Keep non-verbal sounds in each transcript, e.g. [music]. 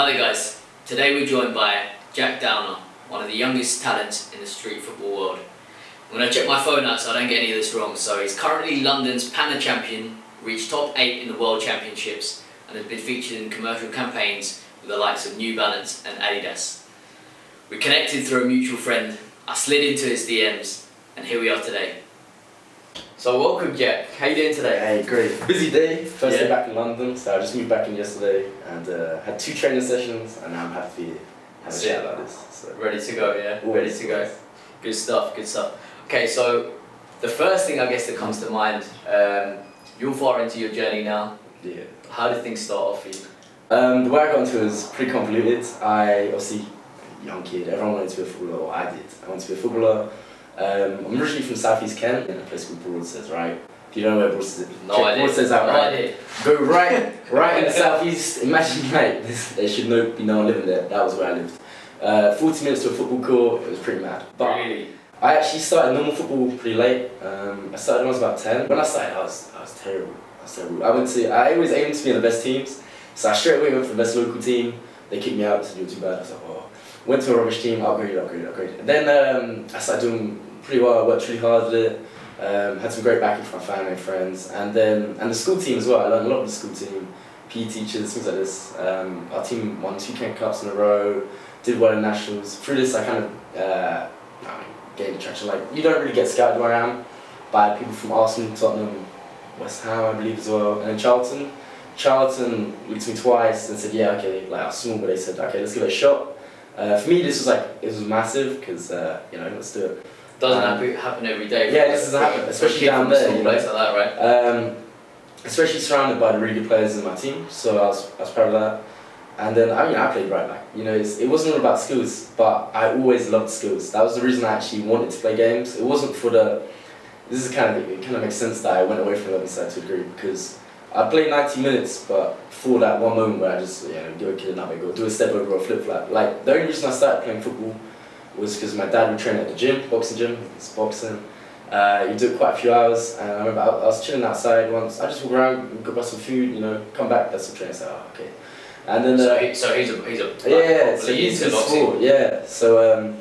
Hi there guys, today we're joined by Jack Downer, one of the youngest talents in the street football world. I'm going to check my phone out so I don't get any of this wrong. So he's currently London's Panna champion, reached top 8 in the World Championships and has been featured in commercial campaigns with the likes of New Balance and Adidas. We connected through a mutual friend, I slid into his DMs and here we are today. So welcome Jack, how you doing today? Hey, great. Busy day. First Yeah. day back in London, so I just moved back in yesterday and uh, had two training sessions, and now I'm happy to have a chat it. about this. So. Ready to go, yeah? Ready to go. always. Good stuff, good stuff. Okay, so the first thing I guess that comes to mind, um, you're far into your journey now. Yeah. How did things start off for you? Um, the way I got into it was pretty convoluted. I obviously young kid. Everyone wanted to be a footballer, or I did. I wanted to be a footballer. Um, I'm originally from Southeast Kent, in a place called Broadstairs, right? Do you know where Broadstairs is? No Check idea. Broadstairs out, no right? idea. Go right, [laughs] right in the southeast. Imagine, like, this, there should no, be no one living there. That was where I lived. Uh, 40 minutes to a football court. It was pretty mad. But really? I actually started normal football pretty late. Um, I started when I was about 10. When I started, I was, I was terrible. I was terrible. I went to, I always aimed to be in the best teams. So I straight away went for the best local team. They kicked me out, said you're too bad. I was like, oh. Went to a rubbish team, upgraded, upgraded, upgraded. And then um, I started doing pretty well. I worked really hard at it. Um, had some great backing from my family and friends. And then, and the school team as well. I learned a lot with the school team. PE teachers, things like this. Um, our team won two Kent Cups in a row, did well in nationals. Through this, I kind of uh, gained attraction. Like, you don't really get scouted where I am by people from Arsenal, Tottenham, West Ham, I believe, as well, and then Charlton. Charlton looked at me twice and said, yeah, okay, like I was small, but they said, okay, let's give it a shot. Uh, for me, this was like, it was massive because, uh, you know, let's do it. Doesn't Um, happen, happen every day. yeah, this doesn't happen, especially down there, small you know. place like that, right? Um, especially surrounded by the really good players in my team, so I was, I was proud of that. And then, I mean, I played right back. You know, it's, it wasn't all about skills, but I always loved skills. That was the reason I actually wanted to play games. It wasn't for the. This is kind of it kind of makes sense that I went away from 11 side to agree because I played 90 minutes, but for that one moment where I just you know give a kid a nutmeg or do a step over or a flip flap. Like the only reason I started playing football was because my dad would train at the gym, boxing gym. It's boxing. Uh, you do it quite a few hours, and I remember I, I was chilling outside once. I just walk around, go buy some food, you know, come back, that's some training. So oh, okay, and then So, uh, he, so he's a he's a like, yeah, so he's into the boxing. sport, yeah. So um,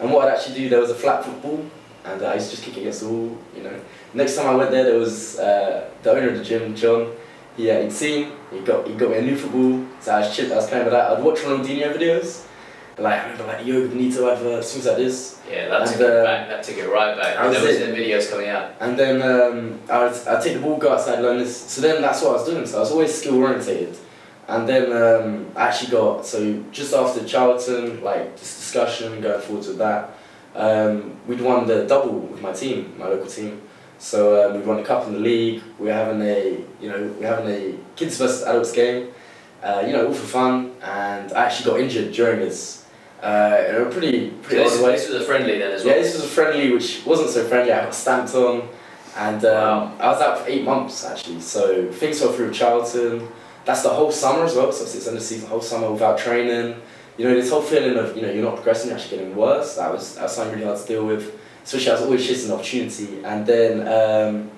and what I'd actually do, there was a flat football, and I used to just kick against the wall, you know. Next time I went there, there was uh, the owner of the gym, John. He uh, he'd seen, he got he got me a new football, so I was chill, I was playing with that. I'd watch Ronaldinho videos, like I remember like Joga Bonito adverts, things like this. Yeah, that took And, it uh, back. That took it right back. that was There was it. the videos coming out. And then um, I would I'd take the ball, go outside, learn this. So then that's what I was doing. So I was always skill orientated. And then um, I actually got so just after Charlton, like this discussion going forwards with that, um, we'd won the double with my team, my local team. So um, we won the cup in the league. We were having a you know we are having a kids versus adults game, uh, you know all for fun. And I actually got injured during this. Uh, in a pretty So this, odd this was a friendly then as well. Yeah, this was a friendly which wasn't so friendly. I got stamped on, and um, I was out for eight months actually. So things fell through with Charlton. That's the whole summer as well. So it's of season, whole summer without training. You know, this whole feeling of you know you're not progressing, you're actually getting worse. That was that was something really hard to deal with. Especially I was always chasing an opportunity, and then um,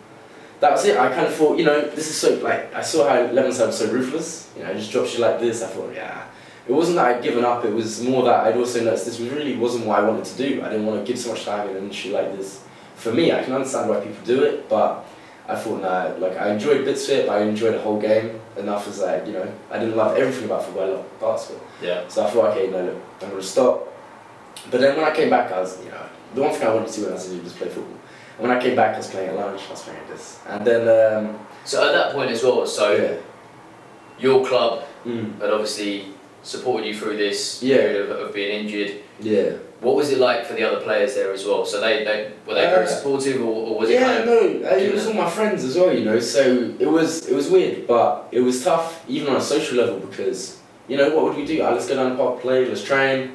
that was it. I kind of thought, you know, this is so like I saw how Levenside was so ruthless. You know, just drops you like this. I thought, yeah. It wasn't that I'd given up. It was more that I'd also noticed this really wasn't what I wanted to do. I didn't want to give so much time in an industry like this. For me, I can understand why people do it, but I thought, nah, like I enjoyed bits of it, but I enjoyed the whole game enough as like, you know, I didn't love everything about football. I loved basketball. Yeah. So I thought, okay, no, look, I'm gonna stop. But then when I came back, I was, you know, the one thing I wanted to do when I was a was play football. And when I came back, I was playing at lunch. I was playing at this, and then um, So at that point as well, so yeah, your club mm, had obviously supported you through this Yeah. period of, of being injured. yeah. What was it like for the other players there as well? So they, they were they very Uh, supportive, or, or was it yeah, kind of no, uh, it was all my friends as well, you know. So it was it was weird, but it was tough even on a social level because you know what would we do? Ah, let's go down the park, play, let's train.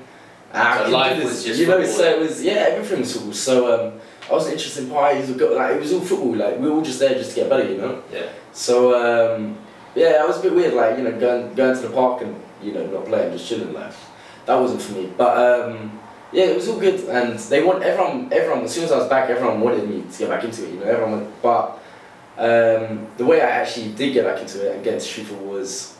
Ah, So life was just you know. So it was yeah, everything was football. So um, I wasn't interested in parties. We got like it was all football. Like we were all just there just to get better, you know. yeah? So um, yeah, it was a bit weird, like you know, going going to the park and you know not playing, just chilling. Like that wasn't for me. But um, yeah, it was all good, and they want everyone. Everyone, as soon as I was back, everyone wanted me to get back into it. You know, everyone. Went, but um, the way I actually did get back into it and get into street football was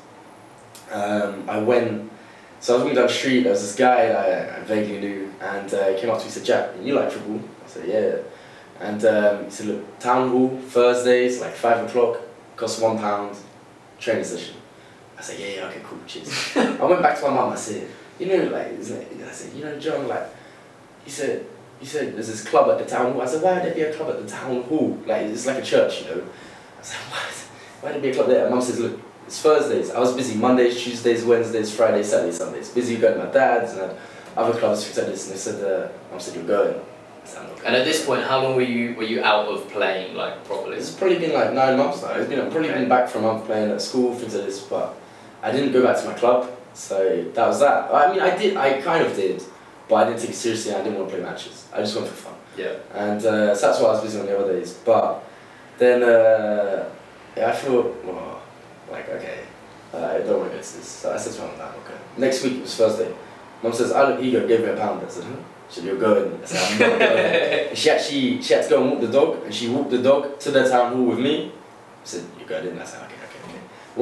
um, I went. So I was walking down the street. There was this guy I, I vaguely knew, and uh, he came up to me and said, "Jack, you like football?" I said, "Yeah." And um, he said, "Look, town hall Thursdays, like five o'clock, costs one pound, training session." I said, "Yeah, yeah, okay, cool, cheers." [laughs] I went back to my mum. I said, "You know, like? I said, "You know, John, like," he said, "He said there's this club at the town hall." I said, "Why would there be a club at the town hall? Like, it's like a church, you know?" I said, [laughs] "What? Why would there be a club there?" And mum says, "Look." It's Thursdays. I was busy Mondays, Tuesdays, Wednesdays, Fridays, Saturdays, Sundays. Busy going to my dad's and other clubs for tennis, and they said, uh, "I said you're going." Said, going." And at this point, how long were you were you out of playing like properly? It's probably been like nine months now. It's been I've probably Okay. been back for a month playing at school, things like this, but I didn't go back to my club, so that was that. I mean, I did, I kind of did, but I didn't take it seriously. I didn't want to play matches. I just went for fun, Yeah. and uh, so that's why I was busy on the other days. But then, uh, yeah, I thought, well, like okay, uh, I don't want to go to this. So I said to my mum, "Nah, okay. Next week it was Thursday. Mum says, "I look eager. Give me a pound." I said, "Huh?" She said, "You're going." I said, "I'm not going." [laughs] she actually she had to go and walk the dog, and she walked the dog to the town hall with me. I said, "You got in?" I said,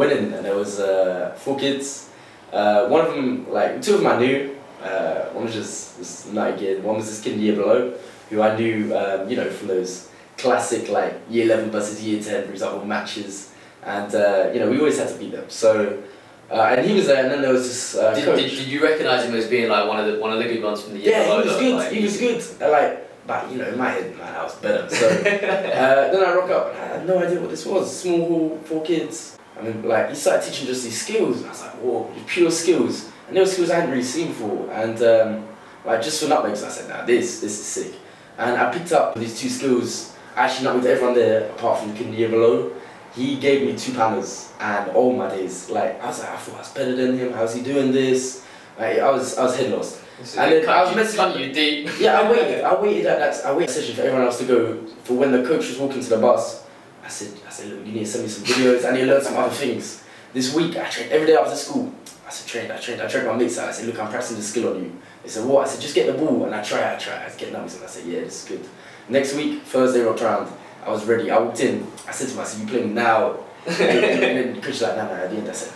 In, and there was uh, four kids. Uh, one of them, like two of them, I knew. Uh, one was just this nutty kid. One was this kid in year below, who I knew, um, you know, from those classic like year eleven versus year ten, for example, matches. And uh, you know, we always had to beat them. So, uh, and he was there, and then there was this uh, Did, did, did you recognise him as being like one of the one of the good ones from the year Yeah, below, he was good. Like, he was good. Like, but you know, in my head, man, I was better. So [laughs] uh, then I rock up. and I had no idea what this was. Small hall, four kids. I mean, like he started teaching just these skills. And I was like, whoa, pure skills. And they were skills I hadn't really seen before. And um, like just for nutmegs, I said, nah, this, this is sick. And I picked up these two skills. Actually, not with everyone there, apart from the kid in the year below. He gave me two pounders, and all my days, like I was like, I thought I was better than him. How's he doing this? Like, I was, I was head lost. It's And then I was meant to- cut you deep. Yeah, I waited. [laughs] I waited at that. I waited session for everyone else to go. For when the coach was walking to the bus, I said, I said, look, you need to send me some videos. I need to learn some other things. This week, I trained every day after school. I said, train, I trained. I trained my mates out. I said, look, I'm practicing the skill on you. They said, what? I said, just get the ball. And I try, I try. I get getting up. And I said, yeah, this is good. Next week, Thursday rocked around. I was ready. I walked in. I said to myself, you play me now. [laughs] and then the coach was like, no, no. At the end, I said,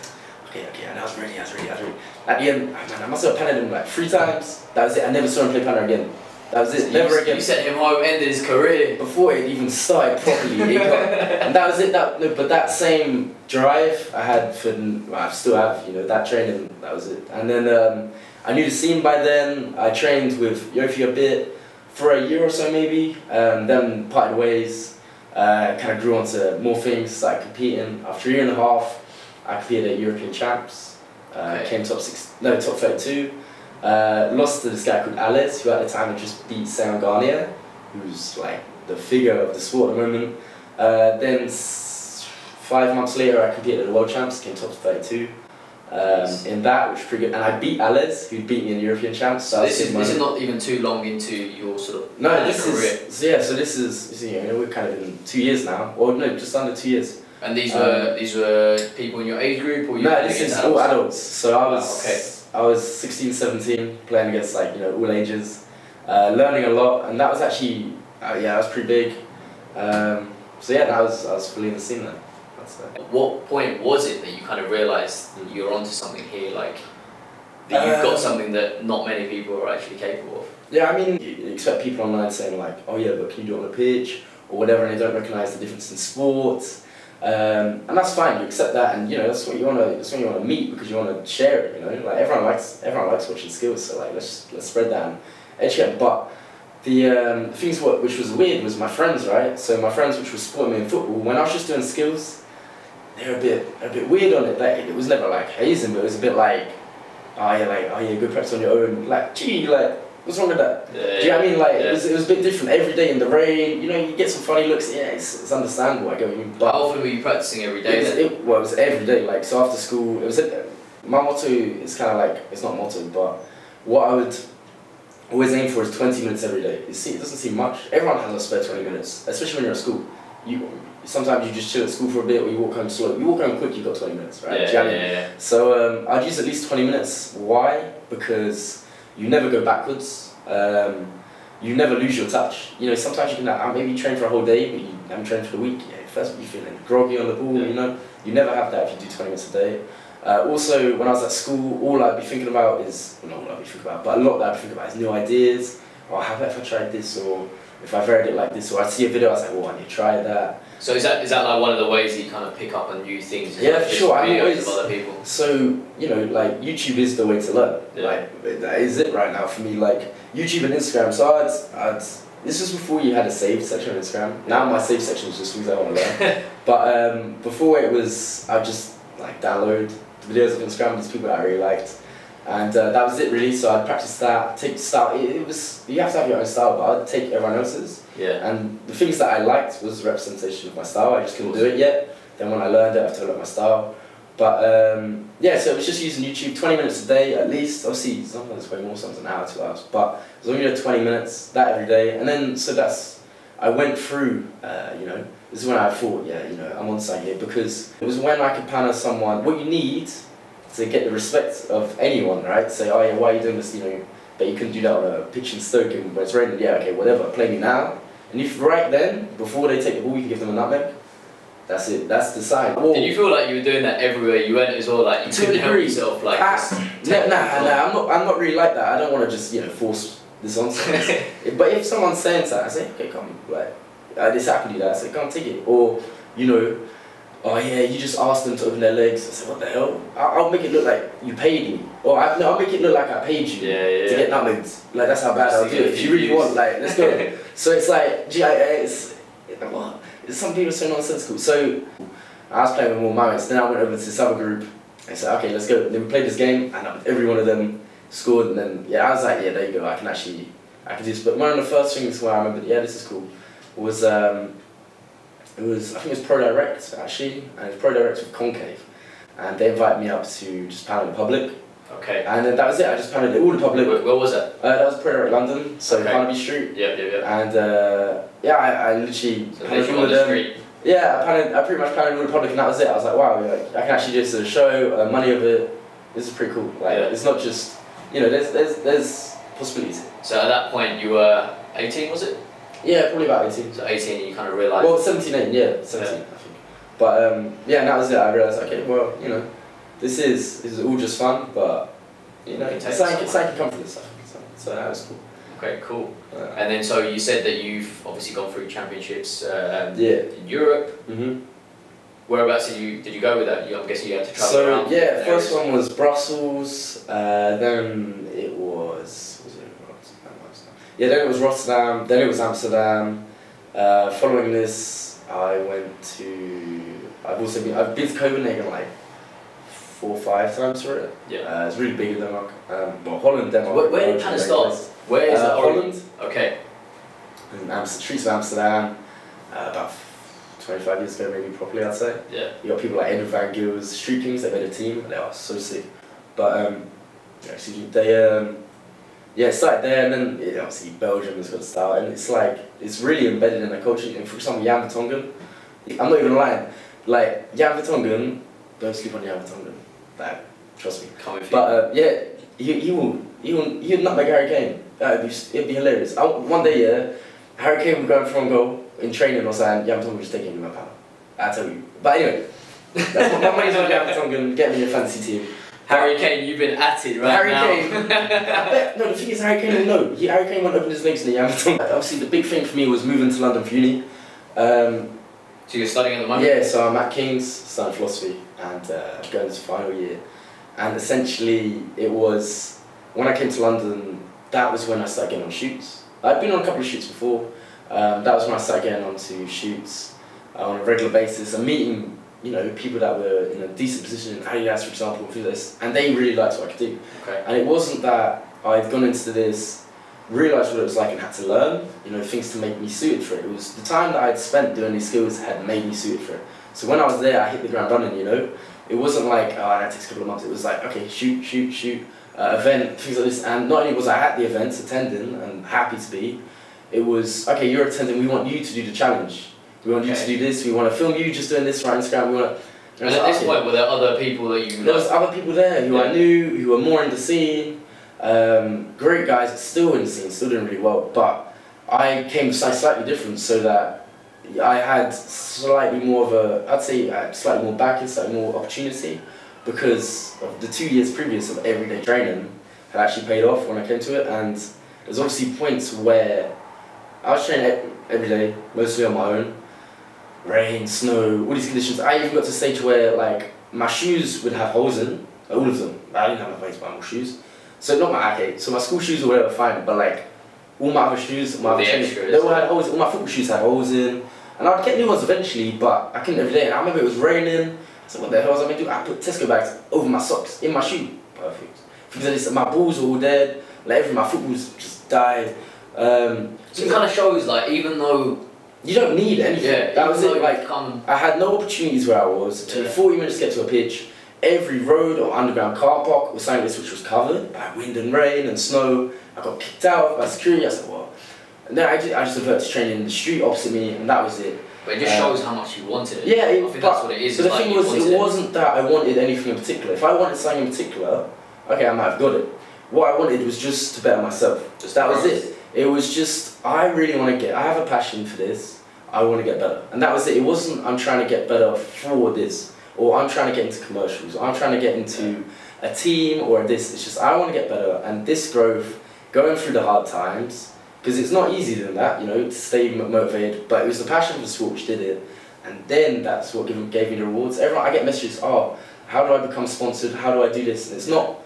okay, okay. And I was ready. I was ready. I was ready. At the end, ah, man, I must have panned him like three times. That was it. I never saw him play panna again. That was it. Never you, again You sent him home, ended his career. before it even started properly. Got, [laughs] and that was it. That no, but that same drive I had for, well, I still have. You know that training. That was it. And then um, I knew the scene by then. I trained with Yofi a bit for a year or so maybe. Um, then parted ways. Uh, kind of grew onto more things. like competing. After a year and a half, I competed at European champs. Uh, Okay. Came top six. No, top thirty-two. Uh, lost to this guy called Alex, who at the time had just beat Sam Garnier who's like the figure of the sport at the moment. Uh, then s- five months later, I competed at the World Champs, came top 32. Um, in that, which was pretty good, and I beat Alex, who beat me in the European Champs. So was this is this is not even too long into your sort of no, this career. is so yeah. So this is you know we're kind of in two years now. Well, no, just under two years. And these Um, were these were people in your age group or you No, this is all adults? adults. So I was Wow, okay. I was 16, 17, playing against like you know all ages, uh, learning a lot, and that was actually uh, yeah, that was pretty big. Um, so yeah, that was I was fully in the scene then. That's it. At what point was it that you kind of realised that you're onto something here, like that you've Um, got something that not many people are actually capable of? Yeah, I mean, you expect people online saying like, oh yeah, but can you do it on the pitch or whatever, and they don't recognise the difference in sports. Um, and that's fine. You accept that, and you know that's what you wanna. That's what you wanna meet because you wanna share it. You know, like everyone likes everyone likes watching skills. So like let's let's spread that and educate. But the um, things what which was weird was my friends, right? So my friends, which was supporting me in football, when I was just doing skills, they were a bit a bit weird on it. Like it was never like hazing, but it was a bit like, oh yeah, like oh yeah, good practice on your own. Like gee, like what's wrong with that? Do you know what I mean? Like Yeah. it, was, it was a bit different every day in the rain. You know, you get some funny looks. Yeah, it's, it's understandable. I get what you mean. How But often were you practicing every day? it was, it, well, it was every day. Like so after school, it was. A, my motto is kind of like it's not motto, but what I would always aim for is twenty minutes every day. You see, it doesn't seem much. Everyone has a spare twenty minutes, especially when you're at school. You sometimes you just chill at school for a bit, or you walk home slow. You walk home quick, you have got twenty minutes, right? Yeah, know what I yeah, yeah. So um, I'd use at least 20 minutes. Why? Because you never go backwards. Um, you never lose your touch. You know, sometimes you can uh, maybe train for a whole day, but you haven't trained for a week. Yeah, first you're feeling groggy on the ball. Yeah. You know, you never have that if you do 20 minutes a day. Uh, also, when I was at school, all I'd be thinking about is, well, not all I'd be thinking about, but a lot that I'd be thinking about is new ideas. Or how about if I tried this, or if I've read it like this, or I'd see a video, I was like, oh, I need to try that. So is that is that like one of the ways that you kind of pick up on new things? is Yeah, for sure, Videos always- other people. So, you know, like YouTube is the way to learn. Yeah. Like, that is it right now for me. Like, YouTube and Instagram. So, I'd, I'd, this was before you had a saved section on Instagram. Now, my saved section is just things I want to learn. [laughs] but um, before it was, I'd just like download the videos of Instagram, these people that I really liked. And uh, that was it really. So, I'd practice that, take style. It, it was, you have to have your own style, but I'd take everyone else's. Yeah. And the things that I liked was representation of my style. I just couldn't do it yet. Then when I learned it, I developed my style. But um, yeah, so it was just using YouTube 20 minutes a day at least. Obviously, sometimes it's way more, sometimes an hour, two hours. But as long as you do 20 minutes, that every day. And then, so that's, I went through, uh, you know, this is when I thought, yeah, you know, I'm on something here because it was when I could panel someone, what you need to get the respect of anyone, right? Say, oh yeah, why are you doing this, you know, but you couldn't do that on a pitch in Stoke and when it's raining, yeah, okay, whatever, play me now. And if right then, before they take the ball, you can give them a nutmeg, that's it, that's the sign. Did you feel like you were doing that everywhere you went as well? Like you couldn't help yourself, like Ah, just Nah, nah, nah, I'm not, I'm not really like that. I don't want to just, you know, force this on [laughs] but if someone's saying something, I say, okay, come, like, uh, this happened to you, that, I say, come, take it. Or, you know, oh yeah, you just asked them to open their legs. I say, what the hell? I'll, I'll make it look like you paid me. Or I, no, I'll make it look like I paid you Yeah, yeah, to get nutmegs. Like, that's how bad I'll do it. If you really want, like, let's go. [laughs] so it's like, I, it's, what? Some people are so nonsensical. So I was playing with more mates. Then I went over to this other group. I said, okay, let's go. Then we played this game, and every one of them scored. And then yeah, I was like, yeah, there you go. I can actually, I can do this. But one of the first things where I remember, yeah, this is cool, was um, it was I think it was Pro Direct actually, and it was Pro Direct with Concave, and they invited me up to just panel in public, Okay. and then that was it. I just paneled all the public. Where, where was it? Uh, that was Pro at London, so Okay. Carnaby Street. Yep, yep, yep. And uh, yeah, I, I literally So panelled all on the street. Yeah, I, panelled, I pretty much panelled all the public, and that was it. I was like, wow, like, I can actually do this as a show, uh, money of it. This is pretty cool. Like, Yeah. it's not just, you know, there's there's there's possibilities. So at that point you were 18, was it? Yeah, probably about 18. So 18, you kind of realised. Well, 17, 18, yeah, 17, I think. But um, yeah, and that was it. I realised, okay, well, you know, this is this is all just fun, but you know, it's like it's like confidence. I think, so, so that was cool. Okay, cool. Uh, And then so you said that you've obviously gone through championships uh, yeah. in Europe. hmm Whereabouts did you did you go with that? You, I'm guessing you had to travel So around. yeah, different first one was Brussels. Uh, then it was was it Rotterdam? Yeah, then it was Rotterdam. Then it was Amsterdam. Uh, following this, I went to. I've also been. I've been to Copenhagen like four or five times for it. Yeah. Uh, it's really big in Denmark. Um, well, Holland, Denmark. Where, where did Panna great start? Where is Uh? Holland. Okay. And Amst- streets of Amsterdam. Uh, about 25 years ago, maybe properly, I'd say. Yeah. You got people like Edward Van Gils, Street Kings, they made a team, they are so sick. But, um, yeah, excuse me, they, um, yeah, it started there, and then yeah, obviously Belgium has got to start, and it's like, it's really embedded in the culture. And for example, Jan Vertonghen, I'm not even lying, like, Jan Vertonghen, don't sleep on Jan Vertonghen, like, trust me. Come with you. But, uh, yeah, he, he will, he will, he would nutmeg Harry Kane. It'd, be, it'd be hilarious. I, one day, yeah, Harry Kane would go for one goal in training or something, Jan Vertonghen would just take him in my power. I tell you. But anyway, that's my, my money's on Jan Vertonghen, get me a fancy team. Harry Kane, you've been atted right Harry now. Kane. [laughs] I bet, no, the thing is, Harry Kane will know. He, Harry Kane won't open his legs in the Jan Vertonghen. Obviously, the big thing for me was moving to London for uni. Um, so you're studying at the moment. yeah, so I'm at King's, studying philosophy, and uh, going into final year. And essentially, it was when I came to London. That was when I started getting on shoots. I'd been on a couple of shoots before. Um, that was when I started getting onto shoots uh, on a regular basis and meeting, you know, people that were in a decent position in Adidas, for example, and things like this, and they really liked what I could do. Okay. And it wasn't that I'd gone into this, realised what it was like and had to learn, you know, things to make me suited for it. It was the time that I'd spent doing these skills had made me suited for it. So when I was there, I hit the ground running, you know. It wasn't like, oh, that takes a couple of months. It was like, okay, shoot, shoot, shoot, uh, event, things like this. And not only was I at the events attending and happy to be, it was, okay, you're attending, we want you to do the challenge. We want you to do this, we want to film you just doing this for Instagram, we want to... And at this point, were there other people that you There was other people there who Yeah. I knew, who were more in the scene. Um, great guys, still in the scene, still doing really well. But I came slightly different, so that I had slightly more of a, I'd say, slightly more backing, slightly more opportunity, because of the two years previous of everyday training had actually paid off when I came to it. And there's obviously points where I was training every day, mostly on my own. Rain, snow, all these conditions. I even got to a stage where like my shoes would have holes in, all of them. I didn't have enough to buy more shoes. So not my okay, so my school shoes were whatever, fine, but like all my other shoes, my other the training- extras. they all had holes. All my football shoes had holes in, and I'd get new ones eventually, but I couldn't every day. And I remember it was raining. So what the hell was I gonna do? I put Tesco bags over my socks in my shoe. Perfect. Because my balls were all dead. Like everything, my footballs just died. Um, So it kind of shows like even though you don't need anything. yeah, that was it. Like come I had no opportunities where I was. It took me Yeah. 40 minutes to get to a pitch. Every road or underground car park or something which was covered by wind and rain and snow. I got kicked out by security. I said, what? And then I just, I just reverted to training in the street opposite me, and that was it. but it just Uh, shows how much you wanted it. Yeah, I think but, that's what it is. but the like thing was, wanted it wasn't that I wanted anything in particular. If I wanted something in particular, okay, I might have got it. What I wanted was just to better myself. Just that was it. It was just I really want to get. I have a passion for this. I want to get better, and that was it. It wasn't I'm trying to get better for this, or I'm trying to get into commercials, or I'm trying to get into a team or this. It's just I want to get better, and this growth, going through the hard times, because it's not easy than that, you know, to stay motivated. But it was the passion for the sport which did it, and then that's what gave, gave me the rewards. Everyone, I get messages, oh, how do I become sponsored? How do I do this? And it's not,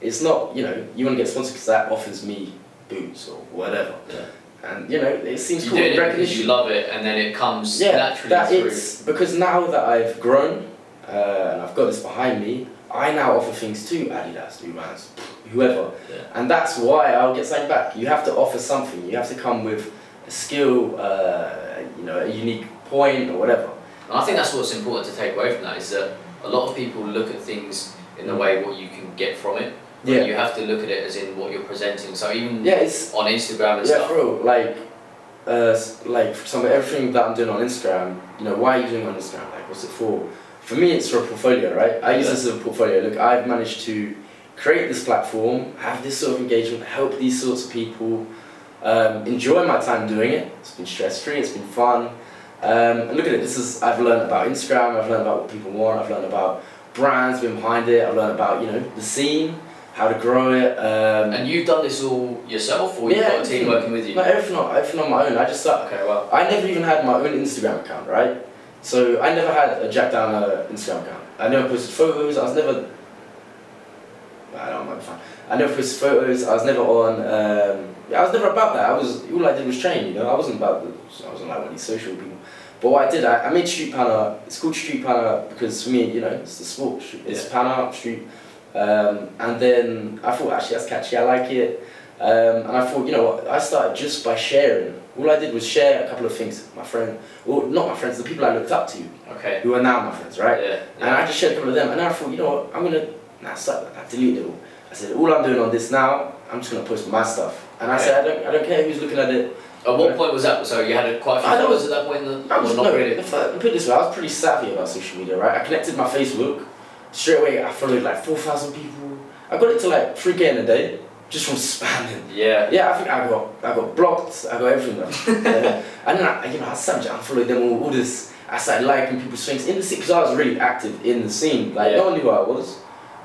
it's not, you know, you want to get sponsored because that offers me boots or whatever. Yeah. And you know, it seems You cool. do it because you love it, and then it comes Yeah, naturally that through. it's because now that I've grown uh, and I've got this behind me, I now offer things to Adidas, New Balance, whoever, Yeah. and that's why I'll get something back. You have to offer something. You have to come with a skill, uh, you know, a unique point or whatever. And I think that's what's important to take away from that is that a lot of people look at things in the way what you can get from it. but Yeah. You have to look at it as in what you're presenting. So even Yeah, it's on Instagram and yeah, stuff. for real. Like, uh, like example, everything that I'm doing on Instagram. You know, why are you doing on Instagram? Like, what's it for? For me, it's for a portfolio, right? I use Yeah. this as a portfolio. Look, I've managed to create this platform, have this sort of engagement, help these sorts of people, um, enjoy my time doing it. It's been stress free. It's been fun. Um, and look at it. This is I've learned about Instagram. I've learned about what people want. I've learned about brands being behind it. I've learned about you know the scene, how to grow it. Um, And you've done this all yourself, or you've Yeah, got a team working with you? no, everything on, everything on my own. I just started. Okay, well, I never even had my own Instagram account, right? So I never had a Jack Downer Instagram account. I never posted photos. I was never. I don't know. Fine. I never posted photos. I was never on. Um, yeah, I was never about that. I was all I did was train. You know, I wasn't about. The, I wasn't like one of these social people. But what I did, I, I made Street Panna. It's called Street Panna because for me, you know, it's the sport. It's Panna Street. Um, and then I thought actually that's catchy. I like it. Um, and I thought, you know what, I started just by sharing. All I did was share a couple of things. My friend, well, not my friends, the people I looked up to, okay. who are now my friends, right? Yeah. And I just shared a couple of them. And I thought, you know what, I'm gonna, nah, stop that. I deleted it all. I said, all I'm doing on this now, I'm just gonna post my stuff. And I said, I don't, I don't care who's looking at it. At what point was that? So you had a, quite a few I followers at that point? In I was, not no, really? the fir- put it this way, I was pretty savvy about social media, right? I connected my Facebook. Straight away, I followed like 4,000 people. I got it to like 3k in a day, just from spamming. Yeah. Yeah, I think I got I got blocked. I got everything. [laughs] Yeah. And then I, you know, I started to unfollow them all, all this. I started liking people's things in the scene because I was really active in the scene. Like Yeah. no one knew who I was,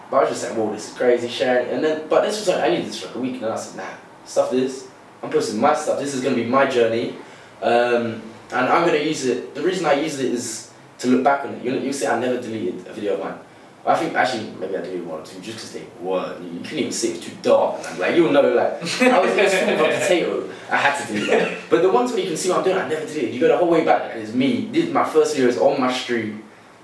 but I was just like, "Whoa, this is crazy." Sharing, and then but this was like I needed this for like a week, and then I said, "Nah, stuff this. I'm posting my stuff. This is gonna be my journey, um, and I'm gonna use it. The reason I use it is to look back on it. You you see, I never deleted a video of mine. I think actually maybe I deleted one or two just because they were. You couldn't even see it was too dark. And like you'll know like I was just full of a potato. I had to do that. But the ones where you can see what I'm doing, I never deleted. You go the whole way back and it's me. Did my first year is on my street,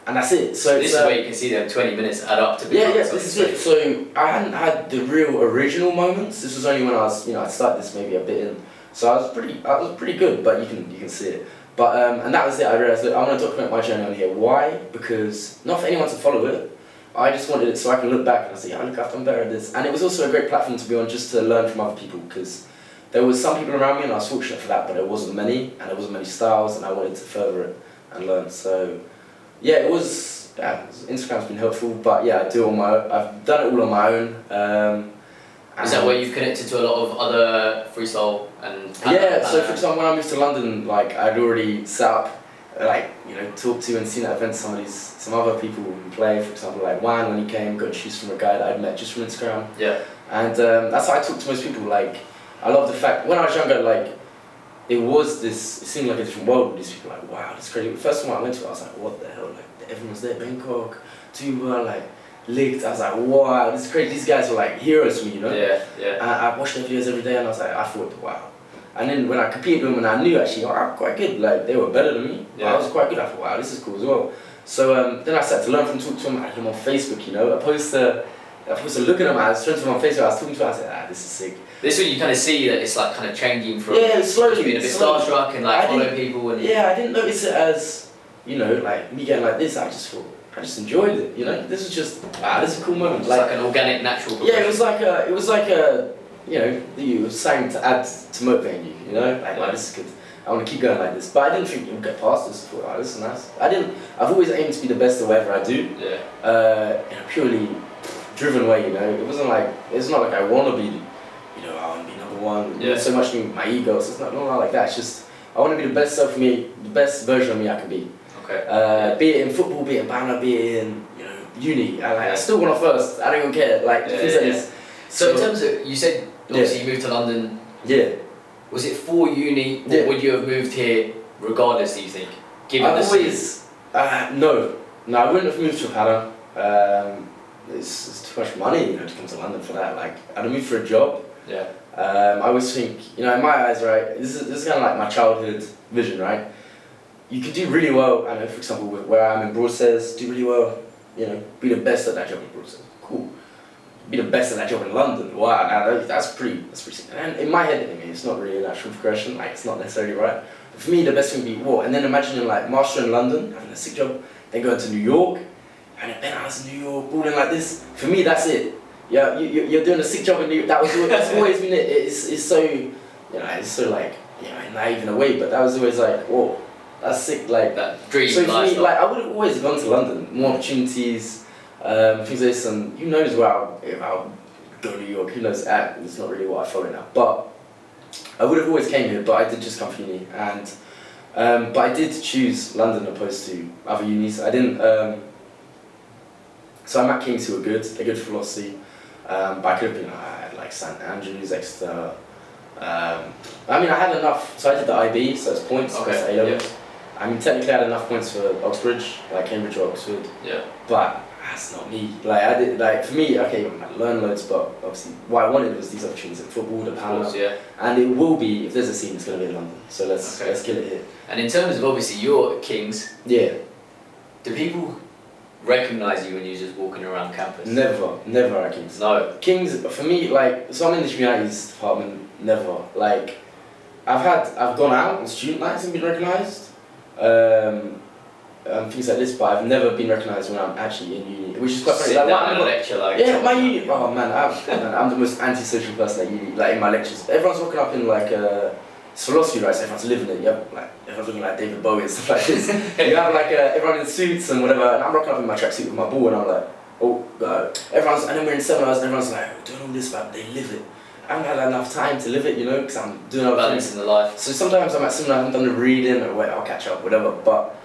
and that's it. So This it's, is uh, where you can see them 20 minutes add up to yeah, become yeah, something this is it. So I hadn't had the real original moments. This was only when I was, you know, I started this maybe a bit in. So I was pretty, I was pretty good, but you can, you can see it. But um, and that was it. I realized, look, I want to document my journey on here. Why? Because not for anyone to follow it. I just wanted it so I can look back and I say, yeah, look, I've done better at this. And it was also a great platform to be on, just to learn from other people, because there was some people around me, and I was fortunate for that, but there wasn't many, and there wasn't many styles, and I wanted to further it and learn. So yeah, it was. Yeah, Instagram's been helpful, but yeah, I do on my. I've done it all on my own. Um, Is that where you've connected to a lot of other freestyle and Yeah. So for example, when I moved to London, like I'd already set up like you know talk to and seen at events some of these some other people who play. For example, like Juan when he came, got introduced from a guy that I'd met just from Instagram. Yeah. And um, that's how I talk to most people. Like I love the fact when I was younger, like it was this. It seemed like a different world. with These people like wow, that's crazy. The first time I went to, it, I was like, what the hell? Like everyone's there, Bangkok, Tuba, like licked. I was like, wow, this is crazy. These guys were like heroes to me, you know. Yeah, yeah. I, I watched their videos every day and I was like, I thought, wow. And then when I competed with them and I knew actually, oh, I'm quite good, like they were better than me. Yeah. I was quite good. I thought, wow, this is cool as well. So um, then I started to learn from talk to them, I him on Facebook, you know, opposed to, opposed to looking at him, I was friends with him on Facebook, I was talking to him, I said, ah, this is sick. This is when you kind of see that it's like kind of changing from Yeah, slowly, being a bit slowly. starstruck and like I following people and Yeah, I didn't notice it as, you know, like me getting like this, I just thought, I just enjoyed it, you know, this was just, wow, this is a cool moment. it's like, an organic, natural. Yeah, it was like a, it was like a, you know, you were saying to add to motivate you, you know, like, wow, this is good. I want to keep going like this, but I didn't think you'd get past this. I thought, oh, this is nice. I didn't. I've always aimed to be the best at whatever I do, Yeah. uh, in a purely driven way. You know, it wasn't like it's not like I want to be, you know, I want to be number one. Yeah. So much in my ego. So it's not, not like that. It's just I want to be the best self of me, the best version of me I can be. Okay. Uh, be it in football, be it in panna, be it in you know uni. I like. I still want to first. I don't even care. Like Yeah, yeah, yeah. this. So in terms of you said obviously you moved to London. Yeah. Was it for uni, or Yeah. would you have moved here regardless? Do you think? Given I've always uh, no, no. I wouldn't have moved to Japan. Um, it's, it's too much money, you know, to come to London for that. Like, I'd have moved for a job. Yeah. Um, I always think, you know, in my eyes, right. This is this is kind of like my childhood vision, right. You could do really well. I know, for example, with where I'm in Broadstairs, do really well. You know, be the best at that job in Broadstairs. Cool. Be the best at that job in London. Wow, now that- that's pretty. That's pretty. sick. And in my head, I mean, it's not really a natural progression. Like, it's not necessarily right. But for me, the best thing would be what? And then imagining like master in London, having a sick job, then going to New York, and then penthouse in New York, balling like this. For me, that's it. Yeah, you, you- you're doing a sick job in New York. That was that's always been it. It's, it's so, you know, it's so like, you know, naive in a way, but that was always like, whoa, that's sick. Like, That dream so for me, like, I would have always gone to London, more opportunities, um, things like this, and who knows where I'll, if I'll go to New York, who knows, uh, it's not really what I follow now, but I would have always came here, but I did just come for uni, and, um, but I did choose London opposed to other unis, I didn't, um, so I'm at King's who are good, they're good for philosophy, um, but I could have been at like St Andrews, Exeter, um, I mean I had enough, so I did the IB, so it's points, Okay, okay. A levels. I mean, technically, I had enough points for Oxbridge, like Cambridge or Oxford, Yeah. but that's not me. Like, I did, like, for me, okay, I learned loads, but obviously, what I wanted was these opportunities in football, the course, yeah. and it will be, if there's a scene, it's going to be in London. So let's, Okay. let's kill it here. And in terms of obviously your Kings, Yeah, do people recognise you when you're just walking around campus? never, never at Kings. No. Kings, for me, like, so I'm in the humanities department, never. Like, I've had, I've gone out on student nights and been recognised, um, and things like this, but I've never been recognised when I'm actually in uni, which is quite funny. Like, down my- lecture like. Yeah, my uni. Oh man, I'm, [laughs] man, I'm the most antisocial person at uni. Like in my lectures, everyone's walking up in like uh, it's philosophy, right? So everyone's living it. Have like everyone's looking like David Bowie and stuff like this. [laughs] you have like uh, everyone in suits and whatever, and I'm rocking up in my tracksuit with my ball, and I'm like, oh god. Everyone's and then we're in seminars, and everyone's like doing all this, but they live it. I haven't had enough time to live it, you know, because I'm doing other things. in the life. So sometimes I'm at seminar, I haven't done the reading, or wait, I'll catch up, whatever. But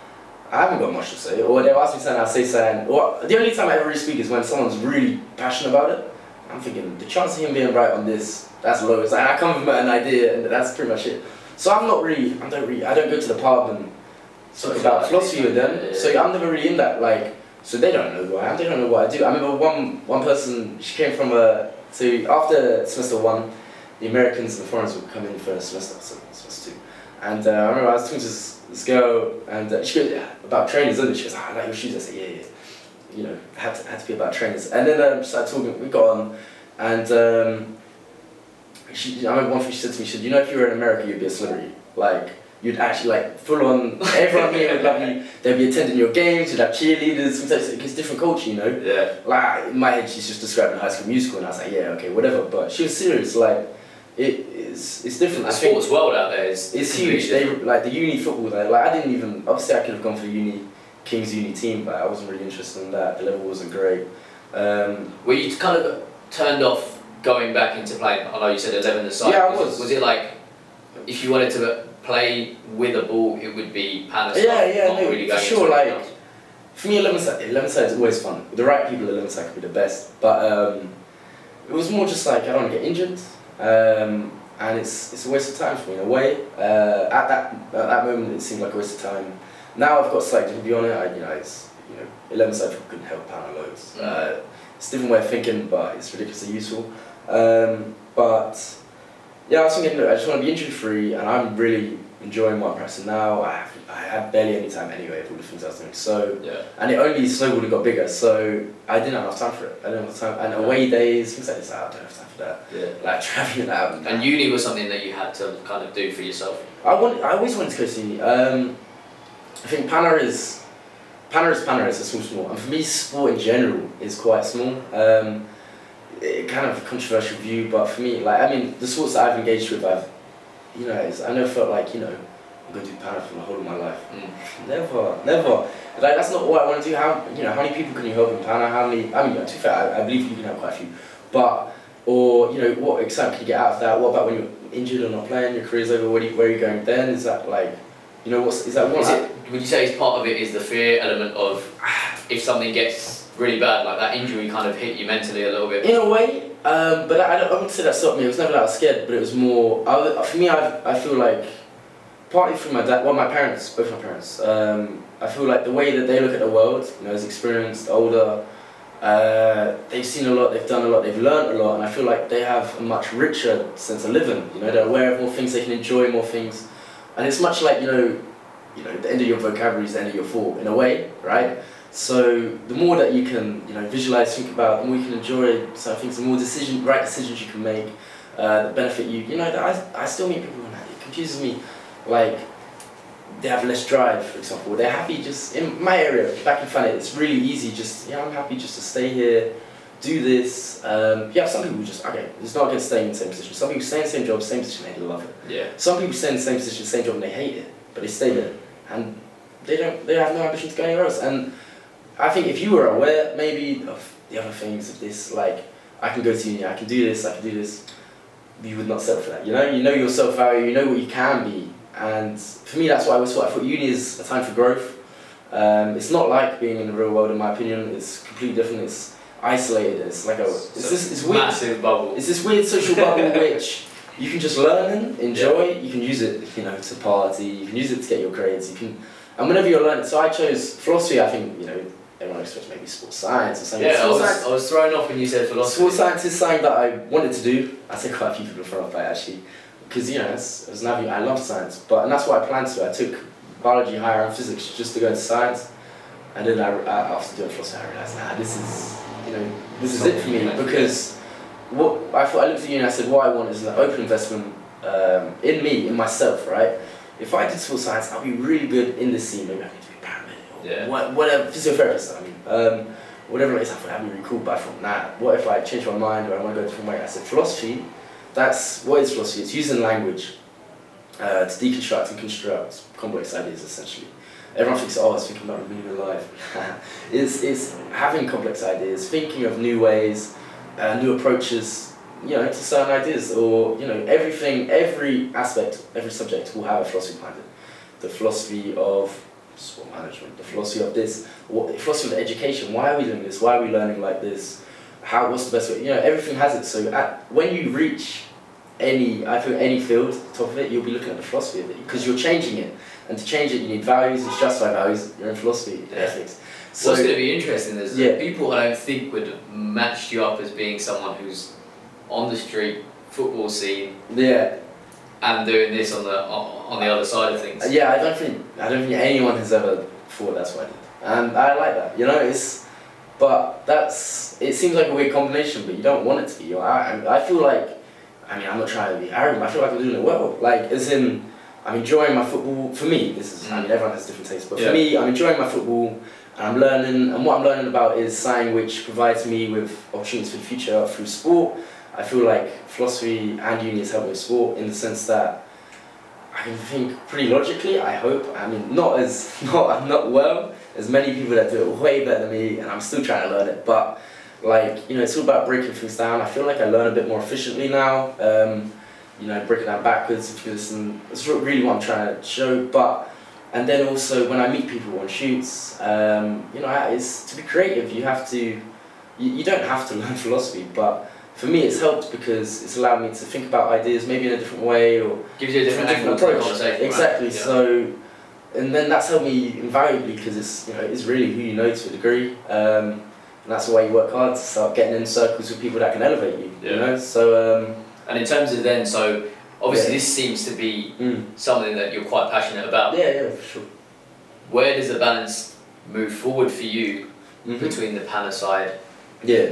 I haven't got much to say. Or they'll ask me something, I'll say something. Or the only time I ever really speak is when someone's really passionate about it. I'm thinking the chance of him being right on this, that's low. It's like I come with an idea, and that's pretty much it. So I'm not really, I don't really, I don't go to the pub and talk about philosophy with them. So I'm never really in that. Like, so they don't know who I am. They don't know what I do. I remember one one person. She came from a. So after semester one, the Americans and the foreigners would come in for a semester, so semester two. And uh, I remember I was talking to this, this girl, and uh, she goes, yeah, about trainers, isn't it? She goes, ah, I like your shoes. I said, yeah, yeah. You know, it had to, had to be about trainers. And then um, started talking, we got on, and um, she, I remember one thing she said to me, she said, you know, if you were in America, you'd be a celebrity. Like, you'd actually, like, full on, everyone here would love you. They'd be attending your games, you'd have cheerleaders, it's different culture, you know? Yeah. like in my head she's just describing high school musical and I was like yeah okay whatever but she was serious like it is it's different The I think sports world out there is it's huge they like the uni football there like I didn't even obviously I could have gone for the uni King's uni team but I wasn't really interested in that the level wasn't great um, Were you kind of turned off going back into playing? I know you said 11 aside. Yeah, I was. Was it like, if you wanted to play with a ball, it would be stuff, Yeah, yeah, no, really for sure, like- else. For me, 11 side, 11 side is always fun. With the right people, 11 side could be the best. But um, it was more just like I don't want to get injured. Um, and it's, it's a waste of time for me in a way. Uh, at, that, at that moment, it seemed like a waste of time. Now I've got slightly different view on it. I, you know, it's, you know, 11 side people couldn't help Panna loads. Mm. Uh, it's a different way of thinking, but it's ridiculously useful. Um, but yeah, I was thinking, look, I just want to be injury free, and I'm really enjoying what I'm now. I have, I have barely any time anyway for all the things I was doing. So, Yeah. and it only snowballed got bigger. So I didn't have enough time for it. I didn't have time. And away days, things like this, I don't have time for that. Yeah. Like [laughs] traveling out. And, And uni was something that you had to kind of do for yourself. I want. I always wanted to go to uni. Um, I think Panna is, Panna is Panna. It's a small sport, and for me, sport in general is quite small. Um, it, kind of a controversial view, but for me, like I mean, the sports that I've engaged with, I've, you know, it's, I never felt like you know, I'm going to do Panna for the whole of my life. Mm. Never, never. Like that's not what I want to do. How you know how many people can you help in Panna? How many? I mean, to be fair, I, I believe you can help quite a few. But or you know what excitement can you get out of that? What about when you're injured or not playing? Your career's over. Where, do you, where are you going then? Is that like, you know, what's is that one? Is it, would you say is part of it is the fear element of if something gets really bad, like that injury kind of hit you mentally a little bit? In a way, um, but I, don't, I wouldn't say that stopped me. It was never that I was scared, but it was more. I, for me, I, I feel like partly through my dad, well, my parents, both my parents. Um, I feel like the way that they look at the world, you know, as experienced, older, uh, they've seen a lot, they've done a lot, they've learned a lot, and I feel like they have a much richer sense of living. You know, they're aware of more things, they can enjoy more things, and it's much like you know, you know, the end of your vocabulary is the end of your thought in a way, right? So the more that you can, you know, visualize, think about, the more you can enjoy certain things, the more decision, right decisions you can make uh, that benefit you. You know, I, I still meet people and it confuses me, like they have less drive, for example. They're happy just in my area, back in Thanet, it's really easy. Just yeah, I'm happy just to stay here, do this. Um, have some people just okay, it's not against staying in the same position. Some people stay in the same job, same position, they love it. Yeah. Some people stay in the same position, same job, and they hate it, but they stay there, and they don't. They have no ambition to go anywhere else. And I think if you were aware, maybe of the other things of this, like I can go to uni, I can do this, I can do this, you would not settle for that. You know, you know your self value, you know what you can be, and for me, that's what I always thought. I thought uni is a time for growth. Um, it's not like being in the real world, in my opinion. It's completely different. It's isolated. It's like a. It's So this. It's weird. Massive bubble. It's this weird social bubble [laughs] which you can just learn and enjoy. You can use it, you know, to party. You can use it to get your grades. You can, and whenever you're learning. So I chose philosophy. I think you know everyone expects maybe sports science or something. yeah, I was, science. I was thrown off when you said philosophy. Sports science is something that I wanted to do. I say quite a few people thrown off by it actually, because you know as, an avenue. I love science, but and that's what I planned to. I took biology higher and physics just to go into science, and then I, I after doing philosophy, I realized, nah, this is you know this is it for me because what I thought I looked at you and I said, what I want is an open investment um, in me, in myself, right? If I did sports science, I'd be really good in this scene. Maybe I could be a paramedic or Yeah. what, whatever, physiotherapist. I mean, um, whatever it is, I thought I'd be cool. I thought, nah, what if I change my mind or I want to go different way? I said, philosophy. That's what is philosophy? It's using language uh, to deconstruct and construct complex ideas, essentially. Everyone thinks, oh, it's thinking about of life. [laughs] it's, it's having complex ideas, thinking of new ways, uh, new approaches, you know, to certain ideas, or you know, everything, every aspect, every subject will have a philosophy behind it. The philosophy of sport management, the philosophy of this, what, the philosophy of education. Why are we doing this? Why are we learning like this? How? What's the best way? You know, everything has it. So at, when you reach any, I feel any field, top of it, you'll be looking at the philosophy of it because you're changing it. And to change it, you need values. And to justify values, you're philosophy, Yeah. ethics. So What's going to be interesting is Yeah. that people I don't think would have matched you up as being someone who's on the street football scene yeah, and doing this on the on the other side of things. yeah. I don't think I don't think anyone has ever thought that's what I did, and I like that. You know, it's but that's it seems like a weird combination, but you don't want it to be. You know, I I I feel like I mean I'm not trying to be arrogant. I feel like I'm doing it well. Like as in I'm enjoying my football. For me, this is I mean mm. everyone has different tastes, but Yeah. for me I'm enjoying my football. And I'm learning, and what I'm learning about is something which provides me with opportunities for the future through sport. I feel like philosophy and uni has helped me sport in the sense that I can think pretty logically. I hope. I mean, not as [laughs] not not well as many people that do it way better than me, and I'm still trying to learn it. But like you know, it's all about breaking things down. I feel like I learn a bit more efficiently now. Um, you know, breaking down backwards because and that's really what I'm trying to show. But and then also when I meet people on shoots, um, you know, it's to be creative. You have to, you, you don't have to [laughs] learn philosophy, but for me it's helped because it's allowed me to think about ideas maybe in a different way or Gives you a different, different approach. conversation. right? Exactly. Yeah. So, and then that's helped me invaluably because it's you know it's really who you know to a degree, um, and that's why you work hard to start getting in circles with people that can elevate you. Yeah. You know. So um, And in terms of then, so obviously Yeah. this seems to be mm, something that you're quite passionate about. yeah, yeah, for sure. Where does the balance move forward for you Mhm. between the Panna side Yeah.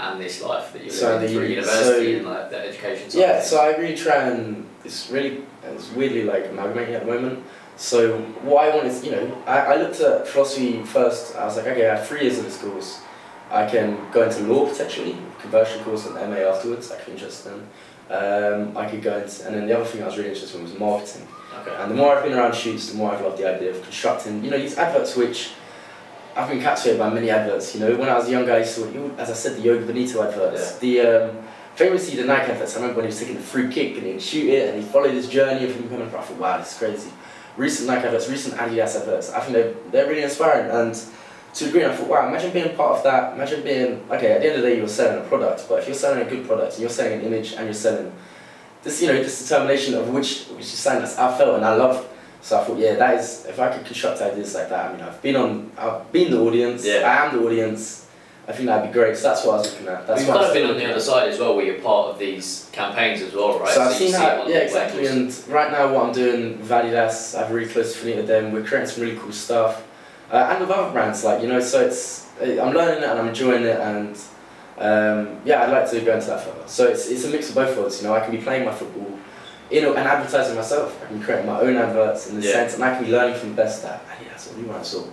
And this life that you're So living the through uni- university so- and like the education side? Yeah, so I really try and it's really it's weirdly like amalgamating at the moment. So what I want is you know I, I looked at philosophy first. I was like okay, I have three years of this course. I can go into law potentially, conversion course and MA afterwards. That could be interesting. Um, I could go into and then the other thing I was really interested in was marketing. Okay. And the more I've been around shoots, the more I've loved the idea of constructing, you know, these adverts which I've been captivated by many adverts. You know, when I was a young guy, I saw, as I said, the Joga Bonito adverts. The um, famously the Nike adverts. I remember when he was taking the free kick and he'd shoot it, and he followed his journey of him pro. I thought, wow, this is crazy. Recent Nike adverts, recent Adidas adverts. I think they're they're really inspiring. And to a degree, I thought, wow, imagine being part of that. Imagine being okay. At the end of the day, you're selling a product, but if you're selling a good product and you're selling an image and you're selling this, you know, this determination of which which is something that I felt and I loved. So I thought, yeah, that is if I could construct ideas like that. I mean, I've been on, I've been the audience. Yeah. I am the audience. I think that'd be great. So that's what I was looking at. That's You've kind of been on the other side as well, where you're part of these campaigns as well, right? So I've seen see that, yeah, exactly. And right now, what I'm doing with Adidas, I have a really close affiliate with them. We're creating some really cool stuff, uh, and with other brands, like you know. So it's uh, I'm learning it and I'm enjoying it, and um, yeah, I'd like to go into that further. So it's it's a mix of both worlds. You know, I can be playing my football, you know, and advertising myself. I can create my own adverts in the Yeah. sense, and I can be learning from the best at Adidas or New Balance or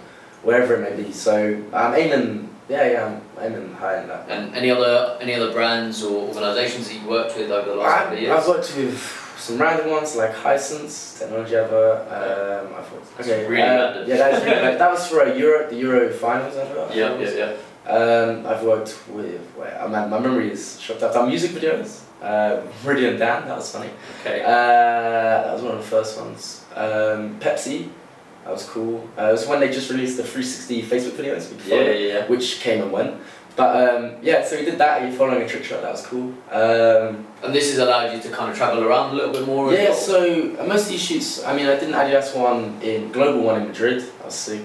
wherever it may be. So I'm aiming, yeah, yeah, I'm aiming high in that. And any other any other brands or organisations that you've worked with over the last couple of years? I've worked with some random ones like Hisense, Technology Advert. Um, I've worked, That's okay, really uh, random. Yeah, that really. [laughs] That was for a Euro, the Euro finals advert. I yeah, yeah, yeah. Um, I've worked with, wait, uh, my, my memory is shocked. I've done music videos. Uh, Meridian Dan, that was funny. Okay. Uh, that was one of the first ones. Um, Pepsi, that was cool. Uh, it was when they just released the 360 Facebook videos. yeah, yeah, yeah. Which came and went. But um, yeah, so we did that. You're following a trick shot. That was cool. Um, And this has allowed you to kind of travel around a little bit more yeah, well. so uh, most of these shoots, I mean, I did an Adidas one in global one in Madrid. That was sick.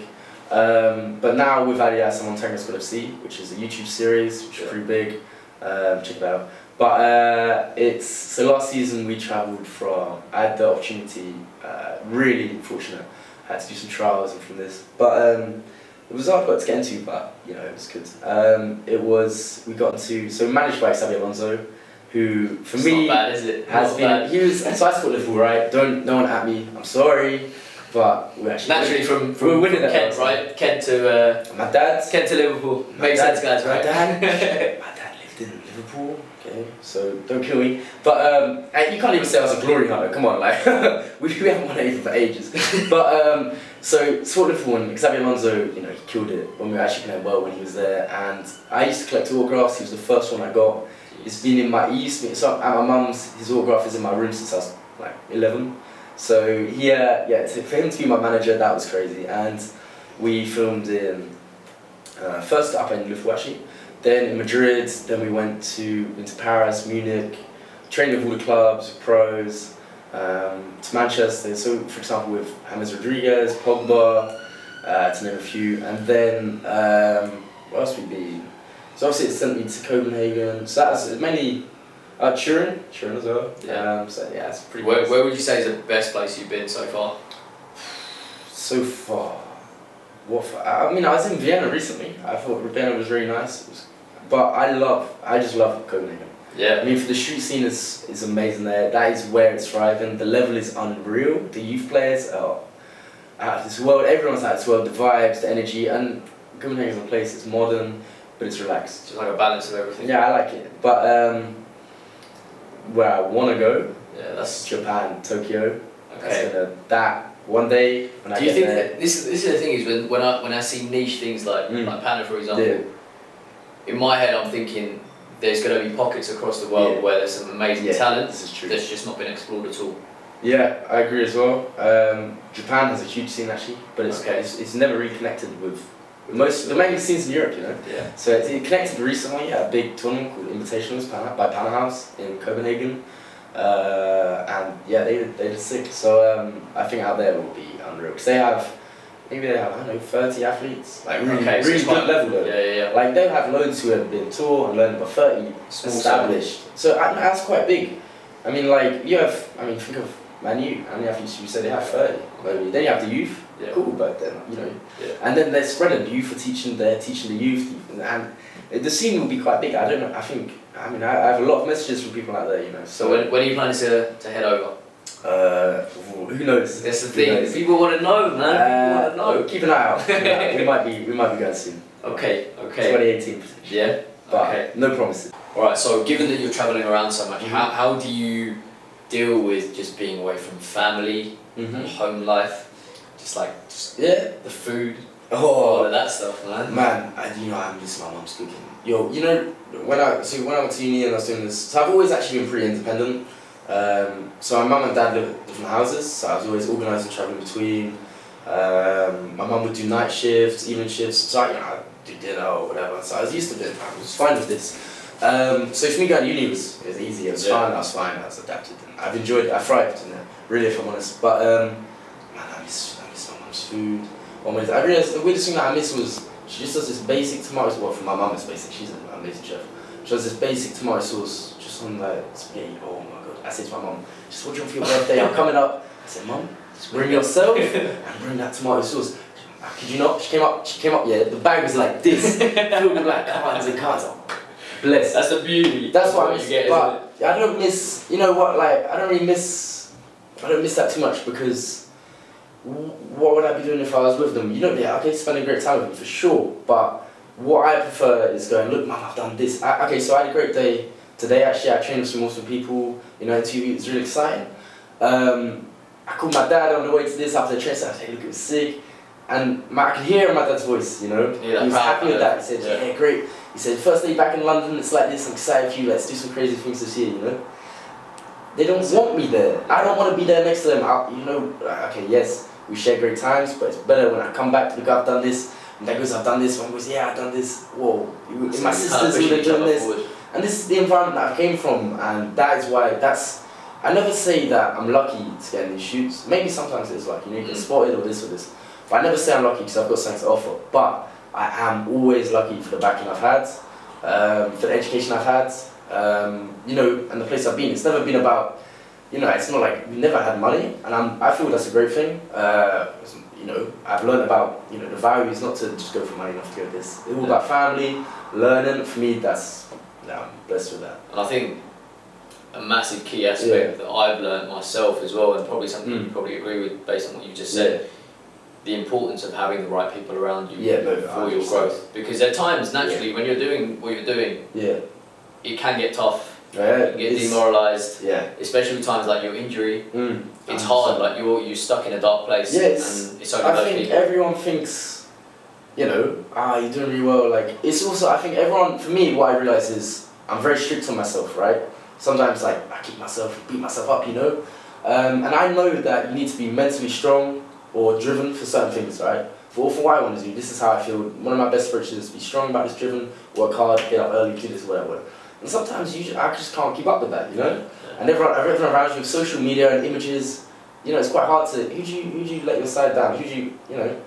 Um, but now with Adidas, I'm on Tango Squad FC, which is a YouTube series, which is pretty big. Um, check it out. But uh, it's so last season we travelled from. I had the opportunity, uh, really fortunate. I had to do some trials and from this, but um, it was hard got to get into, but you know it was good. Um, it was we got into so managed by Xabi Alonso, who for it's me not bad, is it? has Not been. bad. He was. So I support Liverpool, right? Don't no one at me. I'm sorry, but we actually. Naturally from We're from, winning from Kent, right? Kent to uh, My dad. Kent to Liverpool. My Makes dad- sense, guys, right? my dad- [laughs] my dad lived in Liverpool. So don't kill me. But um, you can't even say I was a glory hunter. Come on, like [laughs] we, we haven't won anything for ages. [laughs] but um, so sport Liverpool and Xabi Alonso, you know, he killed it when we were actually playing well when he was there. And I used to collect autographs. He was the first one I got. It's been in my be so at my mum's. His autograph is in my room since I was like eleven. So uh, yeah, to, for him to be my manager, that was crazy. And we filmed in uh, first up in Liverpool then in Madrid. Then we went to into Paris, Munich, trained with all the clubs, pros. Um, to Manchester. So for example, with James Rodriguez, Pogba, uh, to name a few. And then um, where else we been? So obviously it sent me to Copenhagen. So that's mainly uh, Turin, Turin as well. Yeah. Um, so yeah, it's pretty. Where, nice. where would you say is the best place you've been so far? So far, what? For, I mean, I was in Vienna recently. I thought Vienna was really nice. Was, but I love, I just love Copenhagen. Yeah. I mean, for the street scene is is amazing there. That is where it's thriving. The level is unreal. The youth players are out of this world. Everyone's out of this world. The vibes, the energy, and Copenhagen is a place. It's modern, but it's relaxed. Just like a balance of everything. Yeah, I like it. But um, where I want to go, Yeah, that's Japan, Tokyo. That's okay. gonna that one day when I Do you get think there. that this this is the thing is when, when I when I see niche things like Mm. like Panna for example, Yeah. in my head I'm thinking there's going to be pockets across the world Yeah. where there's some amazing Yeah, talent This is true. that's just not been explored at all. Yeah, I agree as well. Um, Japan has a huge scene actually, but it's, Okay. it's, it's never reconnected with most the main scenes in Europe, you know. Yeah. So it, it connected recently at a big tournament called Invitationals Panna- by Panna House in Copenhagen, uh, and yeah, they they did sick. So um, I think out there will be unreal because they have maybe they have I don't know thirty athletes, like really Okay, so really it's good level though. Yeah, yeah, yeah. Like they'll have loads who have been tour and learned, but thirty Small established. So I, that's quite big. I mean, like you have. I mean, think of Manu. How many athletes you said they have? Thirty. Maybe. Then you have the youth. Yeah. Cool, but then you know, Yeah. and then they're spreading. The youth are teaching. They're teaching the youth, and the scene will be quite big. I don't know. I think. I mean, I, I have a lot of messages from people out there. You know. So when, when are you planning to, to head over? uh, who knows? That's the Who thing. knows? People want to know, man. Uh, People want to know. Keep an eye out. [laughs] Keep an eye out. we might be. We might be going soon. Okay, okay. 2018. Yeah. But Okay. no promises. All right. So, given that you're traveling around so much, Mhm. how, how do you deal with just being away from family, Mm-hmm. home life, just like just Yeah. the food, Oh, of that stuff, man? Man, I, you know, I miss my mum's cooking. Yo, you know, when I so when I went to uni and I was doing this, so I've always actually been pretty independent. Um, so my mum and dad live at different houses, so I was always organising travelling between. Um, my mum would do night shifts, evening shifts, so I, you know, I'd do dinner or whatever. So I was used to it. I was fine with this. Um, so for me going to uni was, it was easy. It was Yeah. fine. I was fine. I was adapted. And I've enjoyed it. I thrived in it. Really, if I'm honest. But um, man, I miss I miss my mum's food. Almost. I realized the weirdest thing that I miss was she just does this basic tomato sauce. Well, from my mum, it's basic. She's an amazing chef. She does this basic tomato sauce just on like spaghetti. Oh my god! I said to my mum, "Just what do you want for your birthday? I'm coming up." I said, "Mum, just bring yourself [laughs] and bring that tomato sauce." Ah, I kid you not, she came up. She came up. Yeah, the bag was like this, [laughs] filled with like cartons and cartons. Oh, bless. That's the beauty. That's what I you miss. get, but I don't miss. You know what? Like I don't really miss. I don't miss that too much because what would I be doing if I was with them? You know, yeah, okay, spending great time with them for sure. But what I prefer is going. Look, man, I've done this. I, okay, so I had a great day today. Actually, I trained with some awesome people. You know, interview. It was really exciting. Um, I called my dad on the way to this after the train. So I said, hey, look, it was sick. And my, I could hear my dad's voice, you know. Yeah, he was happy with that. He said, Yeah. yeah, great. He said, first day back in London, it's like this, I'm excited for you, let's do some crazy things this year, you know? They don't want me there. I don't want to be there next to them. I, you know, okay, yes, we share great times, but it's better when I come back to look, I've done this, and that goes, I've done this, one goes, yeah, I've done this, whoa, you, So my sisters can't push who are each doing other this. forward. And this is the environment that I came from, and that is why, that's, I never say that I'm lucky to get in these shoots. Maybe sometimes it's like, you know, you get Mm. spotted or this or this. But I never say I'm lucky because I've got something to offer. But I am always lucky for the backing I've had, um, for the education I've had, um, you know, and the place I've been. It's never been about, you know, it's not like we never had money, and I'm, I feel that's a great thing. Uh, you know, I've learned about, you know, the value is not to just go for money, not to go this. It's all about family, learning. For me, that's, yeah, I'm blessed with that. And I think a massive key aspect that I've learned myself as well, and probably something you Mm. probably agree with based on what you just said, the importance of having the right people around you Yeah, no, for your 100%. growth. Because at times, naturally, when you're doing what you're doing, Yeah. it can get tough, Yeah. you get it's- demoralised, Yeah. especially with times like your injury. Mm. It's 100%. hard, like you're, you're stuck in a dark place, Yeah, it's- and it's only I think people. everyone thinks, you know, ah, you're doing really well. Like, it's also, I think everyone, for me, what I realize is I'm very strict on myself, right? Sometimes, like, I keep myself, beat myself up, you know? Um, and I know that you need to be mentally strong or driven for certain things, right? For, for what I want to do, this is how I feel. One of my best approaches is be strong about this, driven, work hard, get up early, do this, whatever. And sometimes you, ju- I just can't keep up with that, you know? And everyone, everyone around you with social media and images, you know, it's quite hard to, who do you, who do you let your side down? Who do you, you know,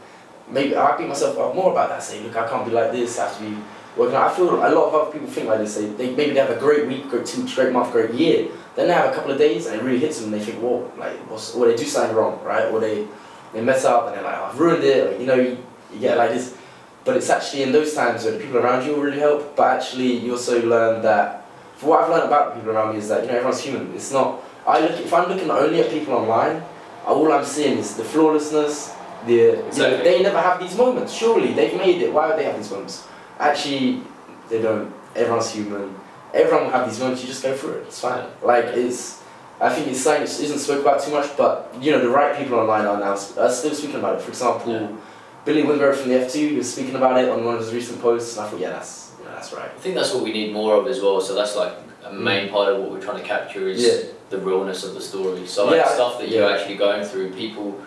maybe I beat myself up more about that, say, look, I can't be like this, I have to be working. out. I feel a lot of other people think like this, they, they maybe they have a great week, great two, great month, great year, then they have a couple of days and it really hits them and they think, whoa, like, what's, or they do something wrong, right? Or they, they mess up and they're like, oh, I've ruined it, or, you know, you, you get like this. But it's actually in those times where the people around you will really help, but actually you also learn that, for what I've learned about the people around me is that, you know, everyone's human. It's not, I look, if I'm looking only at people online, all I'm seeing is the flawlessness, the, you know, they never have these moments. Surely they've made it. Why would they have these moments? Actually, they don't. Everyone's human. Everyone will have these moments. You just go through it. It's fine. Like it's. I think it's something that isn't spoke about too much, but you know the right people online are now are still speaking about it. For example, Yeah. Billy Wingrove from the F2 was speaking about it on one of his recent posts, and I thought, yeah, that's know, that's right. I think that's what we need more of as well. So that's like a main part of what we're trying to capture is Mm. Yeah. the realness of the story. So like Yeah, stuff that you're actually going through, people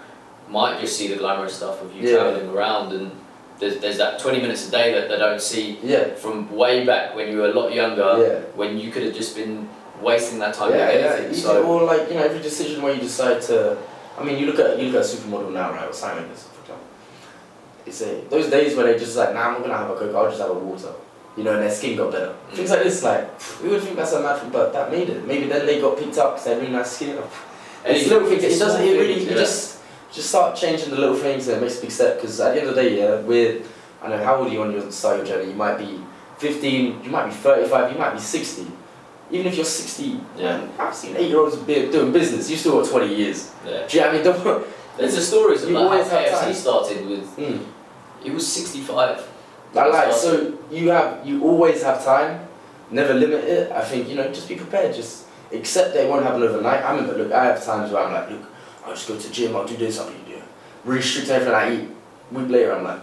might just see the glamorous stuff of you Yeah. traveling around, and there's, there's that 20 minutes a day that they don't see Yeah, from way back when you were a lot younger, yeah. when you could have just been wasting that time yeah, yeah. anything. So or like you know every decision where you decide to. I mean, you look at you look at a supermodel now, right? Or Simon, for It's those days where they just like, nah, I'm not gonna have a coke. I'll just have a water. You know, and their skin got better. Mm. Things like this, like we would think that's a thing, but that made it. Maybe then they got picked up because they had really nice skin. It's Any- little things. It doesn't. It really. You yeah. just just start changing the little things and it makes a big step. Because at the end of the day, yeah, we're. I know how old are you on your start your journey? You might be 15. You might be 35. You might be 60. Even if you're 60, Yeah. man, I've seen eight-year-olds be doing business. You still got 20 years. Yeah. Do you know what I mean? Don't, [laughs] There's the stories of You like always how have KFC started with. mm. It was 65. I like so you have you always have time, never limit it. I think you know just be prepared. Just accept that it won't happen overnight. I remember look, I have times where I'm like, look, I'll just go to the gym. I'll do this. I'll do that. Really strict everything I eat. week later, I'm like,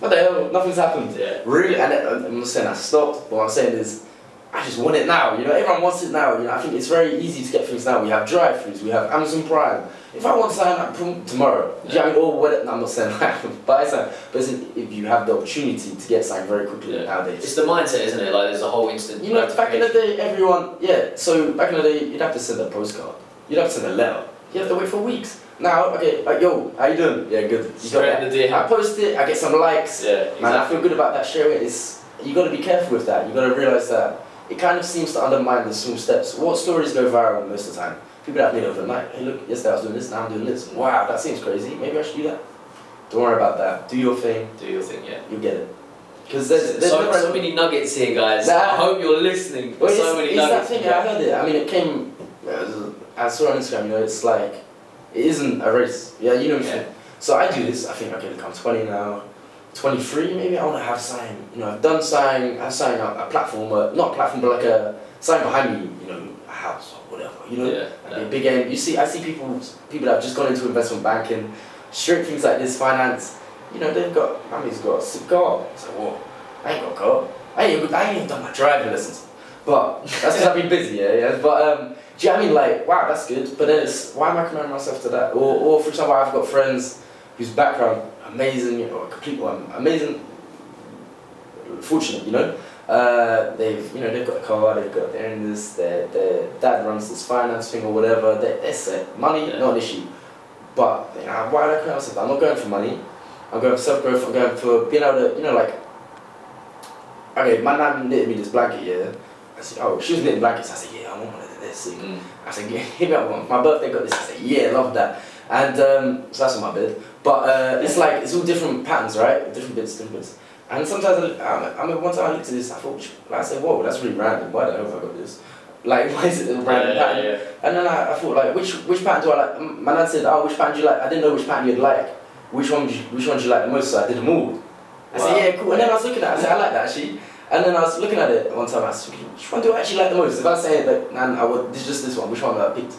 what the hell? Nothing's happened. Yeah. Really, and I'm not saying I stopped. But what I'm saying is, I just want it now. You know, everyone wants it now. You know, I think it's very easy to get things now. We have drive-throughs. We have Amazon Prime. If I want something, I boom, tomorrow. Do you know what I mean? Or? No, I'm not saying [laughs] that. but it's like, but if you have the opportunity to get signed very quickly Yeah. nowadays. It's the mindset, isn't it? Like there's a whole instant. You know, back in the day, everyone, yeah, so back in the day, you'd have to send a postcard. You'd have to send a letter. You have to wait for weeks. Now, okay, like, yo, how you doing? Yeah, good. You got Straight that. the DM. I post it, I get some likes. Yeah, Man, I feel good about that sharing. It's, you got to be careful with that. You got to realize that it kind of seems to undermine the small steps. What stories go viral most of the time? People that made overnight. Hey, look, yesterday I was doing this, now I'm doing this. Wow, that seems crazy. Maybe I should do that. Don't worry about that. Do your thing. Do your thing, yeah. You'll get it. Because there's, there's so, never so many nuggets here, guys. Nah. I hope you're listening. Well, so it's, many it's that nuggets. thing, I heard it. I mean, it came. I saw on Instagram. You know, it's like it isn't a race. Yeah, you know. Yeah. So I do this. I think okay, look, I'm 20 now, 23. Maybe I want to have sign. You know, I've done sign. I've signed a, a platform, uh, not a platform, but like a sign behind me. You know, house or whatever. You know, Yeah, yeah. big aim. You see, I see people, people that have just gone into investment banking, straight things like this, finance. You know, they've got. I mean, he's got a car. It's like, whoa, I ain't got a car. I ain't, even- I ain't even done my driving lessons. But that's because I've been busy, yeah, yeah. But um, do you know what I mean? Like, wow, that's good. But then it's why am I comparing myself to that? Or, or for example, I've got friends whose background amazing, you know, a complete one, amazing, fortunate, you know. Uh, they've, you know, they've got a car, they've got they're this, their their dad runs this finance thing or whatever. They're, they're set. Money, Yeah. not an issue. But you know, why do I myself? I'm not going for money. I'm going for self growth. I'm going for being able to, you know, like. Okay, my nan knitted me this blanket, yeah. I said, oh, she was knitting blankets. I said, yeah, I want one of this. Mm. I said, [laughs] yeah, hit me up one. My birthday got this. I said, yeah, love that. And um, so that's on my bed. But uh, it's like, it's all different patterns, right? Different bits, different bits. And sometimes, I, I, I remember one time I looked at this, I thought, like, I said, whoa, that's really random. Why the hell have I got this? Like, [laughs] why is it a random yeah, pattern? yeah, yeah. And then I, I thought, like, which which pattern do I like? My dad said, oh, which pattern do you like? I didn't know which pattern you'd like. Which one, you, which one do you like the most? So I did them all. I Wow. said, yeah, cool. And then I was looking at it, I said, I like that actually. And then I was looking at it one time, I was thinking, which one do I actually like the most? If I say, like, man, I would, this just this one, which one would I picked?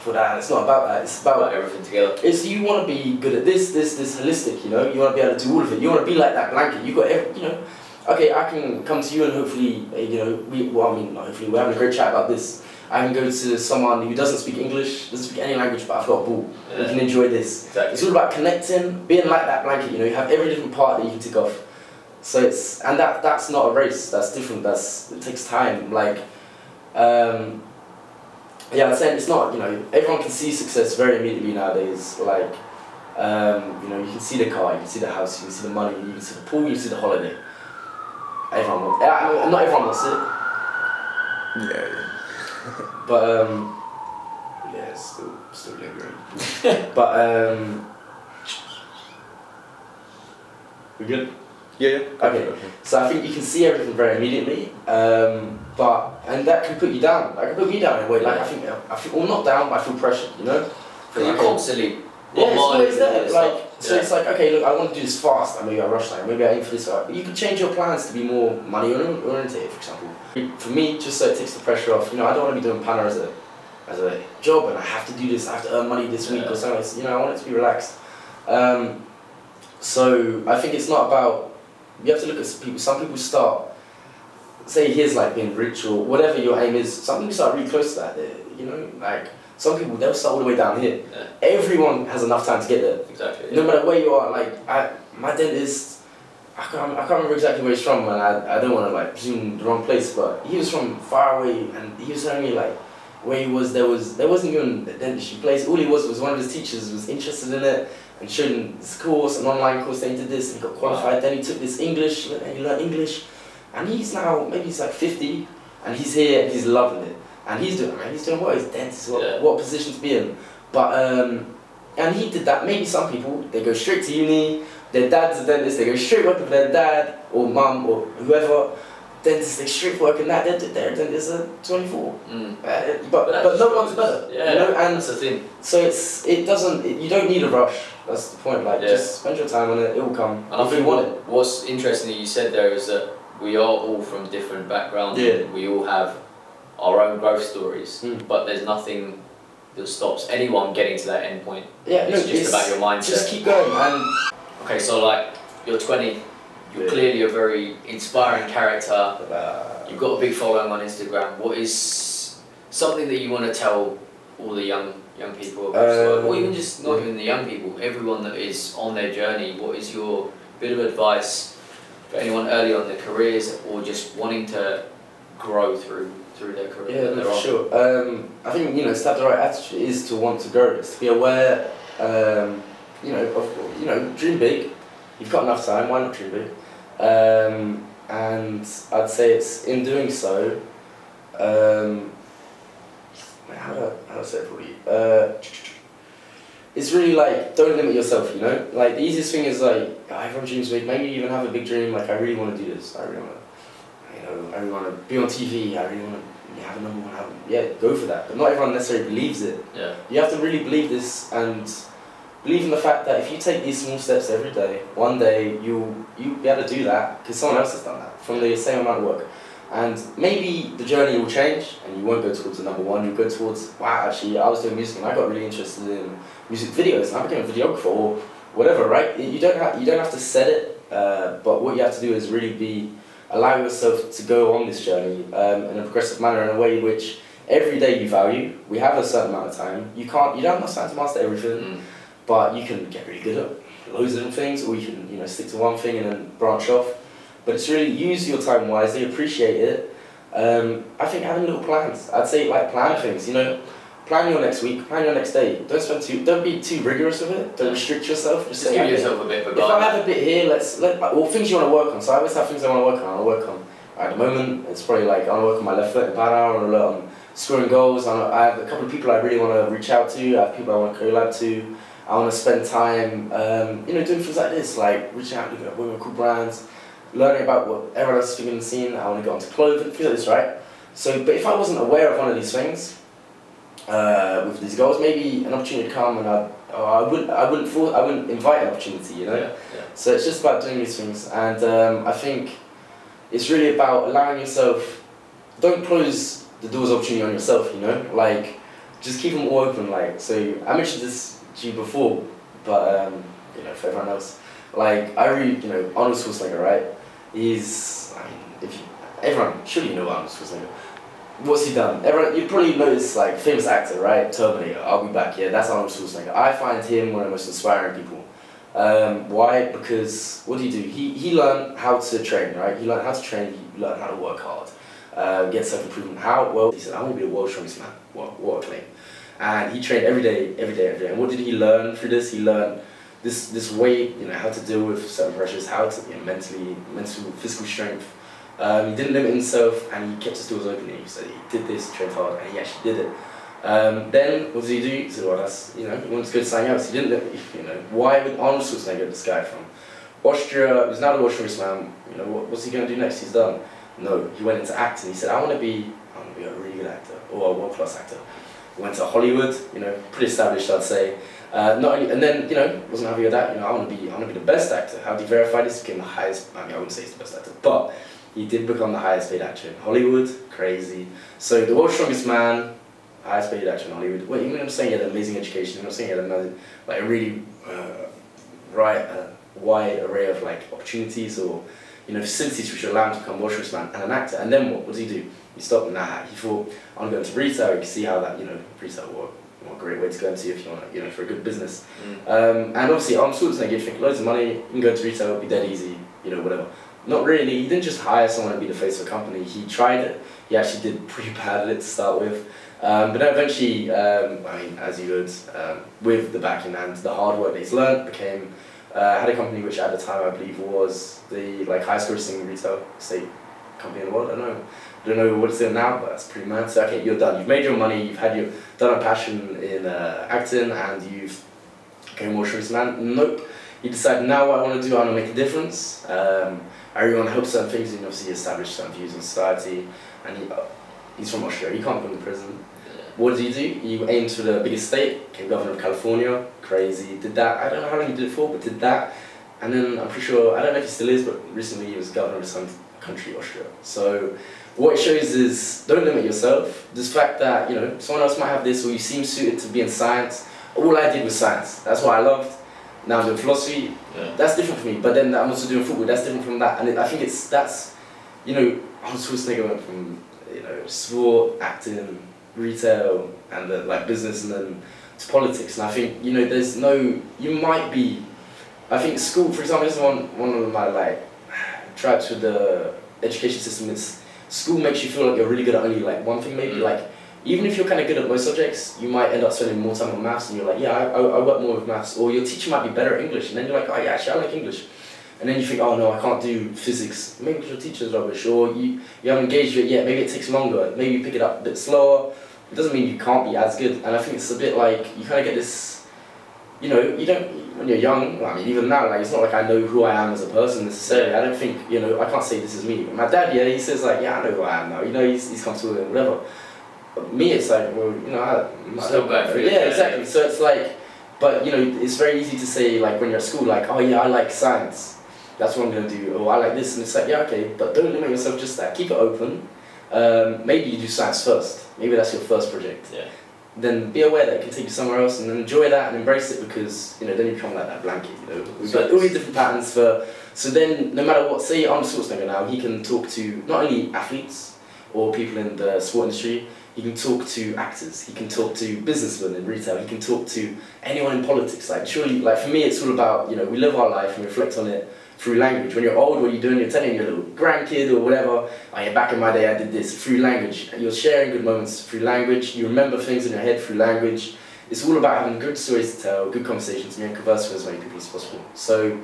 For that, it's not about that. It's about everything together. it's you want to be good at this, this, this holistic. You know, you want to be able to do all of it. You want to be like that blanket. You got, every, you know. Okay, I can come to you and hopefully, uh, you know, we. Well, I mean, not hopefully, we're having a great chat about this. I can go to someone who doesn't speak English, doesn't speak any language, but I've got a ball. We Yeah. can enjoy this. Exactly. It's all about connecting, being like that blanket. You know, you have every different part that you can tick off. So it's and that that's not a race. That's different. That's it takes time. Like, um, yeah, I'm saying it's not. You know, everyone can see success very immediately nowadays. Like, um, you know, you can see the car, you can see the house, you can see the money, you can see the pool, you can see the holiday. Everyone wants. I mean, not everyone wants it, Yeah, yeah. [laughs] but um, yeah, it's still still lingering. [laughs] but um, we good. Yeah, yeah. Okay. So I think you can see everything very immediately, um, but and that can put you down. That can put me down in a way. Like I think, I feel well, not down, but I feel pressured. You know. Because you're constantly Yeah, it's always there. this Like so, Yeah. it's like okay, look, I want to do this fast. and maybe I rush time. Maybe I aim for this. But you can change your plans to be more money ori- oriented, for example. For me, just so it takes the pressure off. You know, I don't want to be doing panna as a as a job, and I have to do this. I have to earn money this week Yeah. or something. It's- You know, I want it to be relaxed. Um, so I think it's not about. You have to look at some people. Some people start say here's like being rich or whatever your aim is, some people start really close to that. You know, like some people they'll start all the way down here. Yeah. Everyone has enough time to get there. Exactly. No matter where you are, like I, my dentist, I can't, I can't remember exactly where he's from, and I, I don't want to like presume the wrong place, but he was from far away, and he was telling me like where he was, there was there wasn't even a dentistry place. All he was was one of his teachers was interested in it and showed him this course, an online course. Then he did this, and he got qualified. Then he took this English, and he learned English, and he's now maybe he's like fifty, and he's here, and he's loving it, and he's doing, man, he's doing what? He's dentist. What, Yeah. what position to be in? But um, and he did that. Maybe some people they go straight to uni. Their dad's a dentist. They go straight work with their dad or mum or whoever. Dentist they straight work in that. They're, they're dentists are twenty four. Mm. Uh, but that but no one's better. Yeah, You know? And that's the thing. so it's it doesn't. It, you don't need a rush. That's the point. Like Yeah. just spend your time on it. It will come And I if you think want what, it. what's interesting that you said there is that we are all from different backgrounds. Yeah. We all have our own growth stories, Mm. but there's nothing that stops anyone getting to that end point. Yeah, It's no, just it's, about your mindset. Just keep going man. Okay, so like you're 20, you're Yeah. clearly a very inspiring character. You've got a big following on Instagram. What is something that you want to tell all the young young people, Um, or even just not even the young people, everyone that is on their journey? What is your bit of advice for anyone early on in their careers or just wanting to grow through through their career? Yeah, for sure. Um, I think you know, to have the right attitude is to want to grow. It's to be aware. Um, you know, of you know, dream big. You've got enough time. Why not dream big? Um, and I'd say it's in doing so. Um, how do I, how do I say it for you? Uh, it's really like don't limit yourself. You know, like the easiest thing is like oh, everyone dreams big. Maybe you even have a big dream. Like I really want to do this. I really want to you know, I really want to be on TV, I really want to have a number one album. Yeah, go for that. But not everyone necessarily believes it. Yeah. You have to really believe this and believe in the fact that if you take these small steps every day, one day you'll, you'll be able to do that because someone else has done that from the same amount of work. And maybe the journey will change and you won't go towards the number one, you'll go towards, wow, actually, I was doing music and I got really interested in music videos and I became a videographer or whatever, right? You don't have, you don't have to set it, uh, but what you have to do is really be allow yourself to go on this journey um, in a progressive manner in a way which every day you value. We have a certain amount of time. You can't, you don't have time to master everything, Mm. but you can get really good at loads of different things, or you can, you know, stick to one thing and then branch off. But it's really use your time wisely, appreciate it. Um, I think having little plans. I'd say like plan things. You know, plan your next week, plan your next day. Don't spend too, don't be too rigorous with it. Don't restrict yourself. Just, Just say, give okay, yourself a bit of a if I have a bit here, let's let well things you want to work on. So I always have things I want to work on. I want to work on at the moment. It's probably like I want to work on my left foot in Panna. I want to work on scoring goals. I, have a couple of people I really want to reach out to. I have people I want to collab to. I want to spend time, um, you know, doing things like this, like reaching out, looking at women cool brands, learning about what everyone else is thinking in the scene. I want to get onto clothing, things like this, right? So, but if I wasn't aware of one of these things, uh, with these goals, maybe an opportunity would come and I, oh, I wouldn't, I wouldn't, for, I wouldn't invite an opportunity, you know. Yeah, yeah. So it's just about doing these things, and um, I think it's really about allowing yourself. Don't close the doors of opportunity on yourself. You know, like just keep them all open. Like so, I mentioned this to you before, but um, you know, for everyone else, like I read, you know, Arnold Schwarzenegger, right? He's, I mean, if you, everyone surely you know Arnold Schwarzenegger. What's he done? Everyone, you probably know this like famous actor, right? Terminator. I'll be back. Yeah, that's Arnold Schwarzenegger. I find him one of the most inspiring people. Um, why? Because what did he do? He, he learned how to train, right? He learned how to train, he learned how to work hard, uh, get self improvement. How? Well, he said, I want to be the world's strongest man. What, what a claim. And he trained every day, every day, every day. And what did he learn through this? He learned this, this way, you know, how to deal with certain pressures, how to, you know, mentally, mental, physical strength. Um, he didn't limit himself and he kept his doors open. He said he did this, trained hard, and he actually did it. Um, then what did he do? He said, well, that's, you know, he wanted to go to something else. He didn't, you know, why would Arnold Schwarzenegger, this guy from Austria, who's not world's strongest man, you know, what, what's he going to do next? He's done. No, he went into acting. He said, I want to be, I want to be a really good actor, or a world-class actor. He went to Hollywood, you know, pretty established, I'd say. Uh, not only, and then, you know, wasn't happy with that, you know, I want to be, I want to be the best actor. How did he verify this? Became the highest, I mean, I wouldn't say he's the best actor, but he did become the highest paid actor in Hollywood. Crazy. So the world's strongest man, highest paid actor in Hollywood. Well, you know I'm saying? He had an amazing education. You know what I'm saying? He had another, like a really uh, right, uh, wide array of like opportunities, or you know, facilities which allow him to become washer's man and an actor. And then what? What does he do? He stopped. Nah, he thought, I'm going to retail. You can see how that, you know, retail what, what a great way to go into if you want, to, you know, for a good business. Mm. Um, and obviously, Arnold Schwarzenegger, you think loads of money, you can go to retail, it'll be dead easy, you know, whatever. Not really. He didn't just hire someone to be the face of a company. He tried it. He actually did [laughs] pretty bad at it to start with. Um, but then eventually, um, I mean, as you would, um, with the backing and the hard work that he's learned, became uh, had a company which at the time I believe was the like highest grossing retail estate company in the world. I don't know, I don't know what it's doing now, but that's pretty mad. So okay, you're done. You've made your money. You've had your done a passion in uh, acting, and you've became more serious man. Nope. You decide now what I want to do. I want to make a difference. Um, I really want to help certain things, and obviously establish certain views in society. And he, uh, he's from Australia. He can't go to prison. What did he do? You aimed for the biggest state, became governor of California, crazy, did that. I don't know how long you did it for, but did that. And then I'm pretty sure, I don't know if he still is, but recently he was governor of some country, Austria. So what it shows is don't limit yourself. This fact that, you know, someone else might have this or you seem suited to be in science. All I did was science. That's what I loved. Now I'm philosophy. Yeah. That's different for me. But then I'm also doing football. That's different from that. And it, I think it's, that's, you know, Arnold Schwarzenegger went from, you know, sport, acting, retail and the, like business and then to politics and I think you know there's no you might be I think school for example this is one one of my like tribes with the education system is school makes you feel like you're really good at only like one thing maybe Mm. like even if you're kind of good at most subjects you might end up spending more time on maths and you're like yeah I, I, I work more with maths or your teacher might be better at English and then you're like oh yeah actually I like English and then you think oh no I can't do physics maybe your teacher's rubbish or you, you haven't engaged with it yet maybe it takes longer maybe you pick it up a bit slower it doesn't mean you can't be as good. And I think it's a bit like you kind of get this, you know, you don't when you're young. I mean, even now, like it's not like I know who I am as a person necessarily. I don't think you know. I can't say this is me. But my dad, yeah, he says like, yeah, I know who I am now. You know, he's he's comfortable with it, whatever. Me, it's like, well, you know, I, I Still going through Yeah, it, yeah. exactly. So it's like, but you know, it's very easy to say like when you're at school, like, oh yeah, I like science. That's what I'm gonna do. Oh, I like this, and it's like, yeah, okay, but don't limit yourself just that. Keep it open. Um, maybe you do science first. Maybe that's your first project Yeah. then be aware that it can take you somewhere else and enjoy that and embrace it because you know then you become like that blanket you know we've got all these different patterns for so then no matter what say I'm Arnold Schwarzenegger now he can talk to not only athletes or people in the sport industry he can talk to actors he can talk to businessmen in retail he can talk to anyone in politics. Like surely like for me it's all about you know we live our life and reflect on it through language. When you're old what you're doing? You're telling your little grandkid or whatever oh yeah back in my day I did this through language. You're sharing good moments through language. You remember things in your head through language. It's all about having good stories to tell good conversations. And converse with as many people as possible. So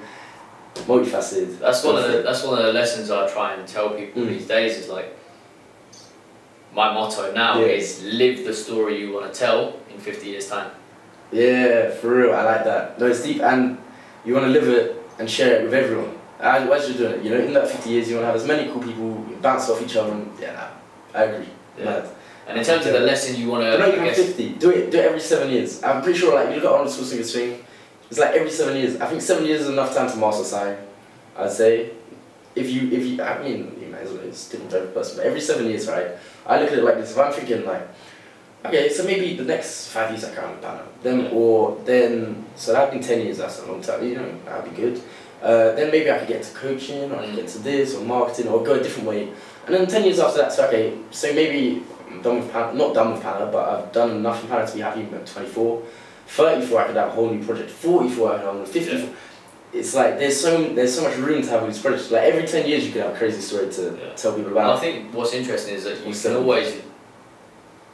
multifaceted. That's one of the that's one of the lessons I try and tell people Mm. these days is like my motto now Yeah. is live the story you want to tell in 50 years time. Yeah, for real, I like that. No, it's deep, and you want to live it and share it with everyone. As, as you're doing it, you know, in that 50 years, you want to have as many cool people bounce off each other. And, yeah, I agree. Yeah. Mad. And in terms of the lesson you want to, not even guess, 50. Do it, do it every seven years. I'm pretty sure, like, you look at Arnold Schwarzenegger's thing, it's like every seven years. I think seven years is enough time to master sign, I'd say. If you, if you, I mean, you might as well, it's different for every person, but every seven years, right? I look at it like this. If I'm thinking, like, okay, so maybe the next five years I can't banner. Then, or then, so that'd be 10 years, that's a long time, you know, that'd be good. Uh, then maybe I could get to coaching, or I could get to this, or marketing, or go a different way. And then 10 years after that, so okay, so maybe I'm done with Pan, not done with Panna, but I've done enough in to be happy at 24. 34, I could have a whole new project. 44, I could have a 54. Yeah. It's like there's so there's so much room to have these projects. Like every 10 years, you could have a crazy story to Yeah. tell people and I think what's interesting is that you can always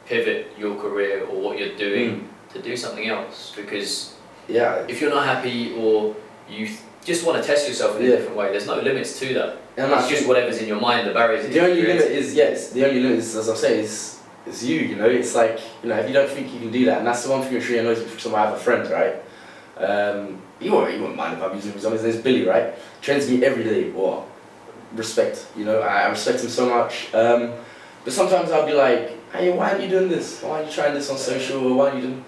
pivot your career or what you're doing Mm. to do something else because Yeah, if you're not happy or you just want to test yourself in a different way, there's no limits to that. and It's that's just whatever's in your mind, the barriers. The only limit is yes. The only limit is, as I'm saying, is is you. You know, it's like you know if you don't think you can do that, and that's the one thing which really annoys me. Example, I have a friend, right? Um, he won't, he won't mind if I'm using his name. His name's Billy, right? Trains me every day. What? Respect. You know, I, respect him so much. Um, but sometimes I'll be like, hey, why are you doing this? Why are you trying this on social? Or why are you doing?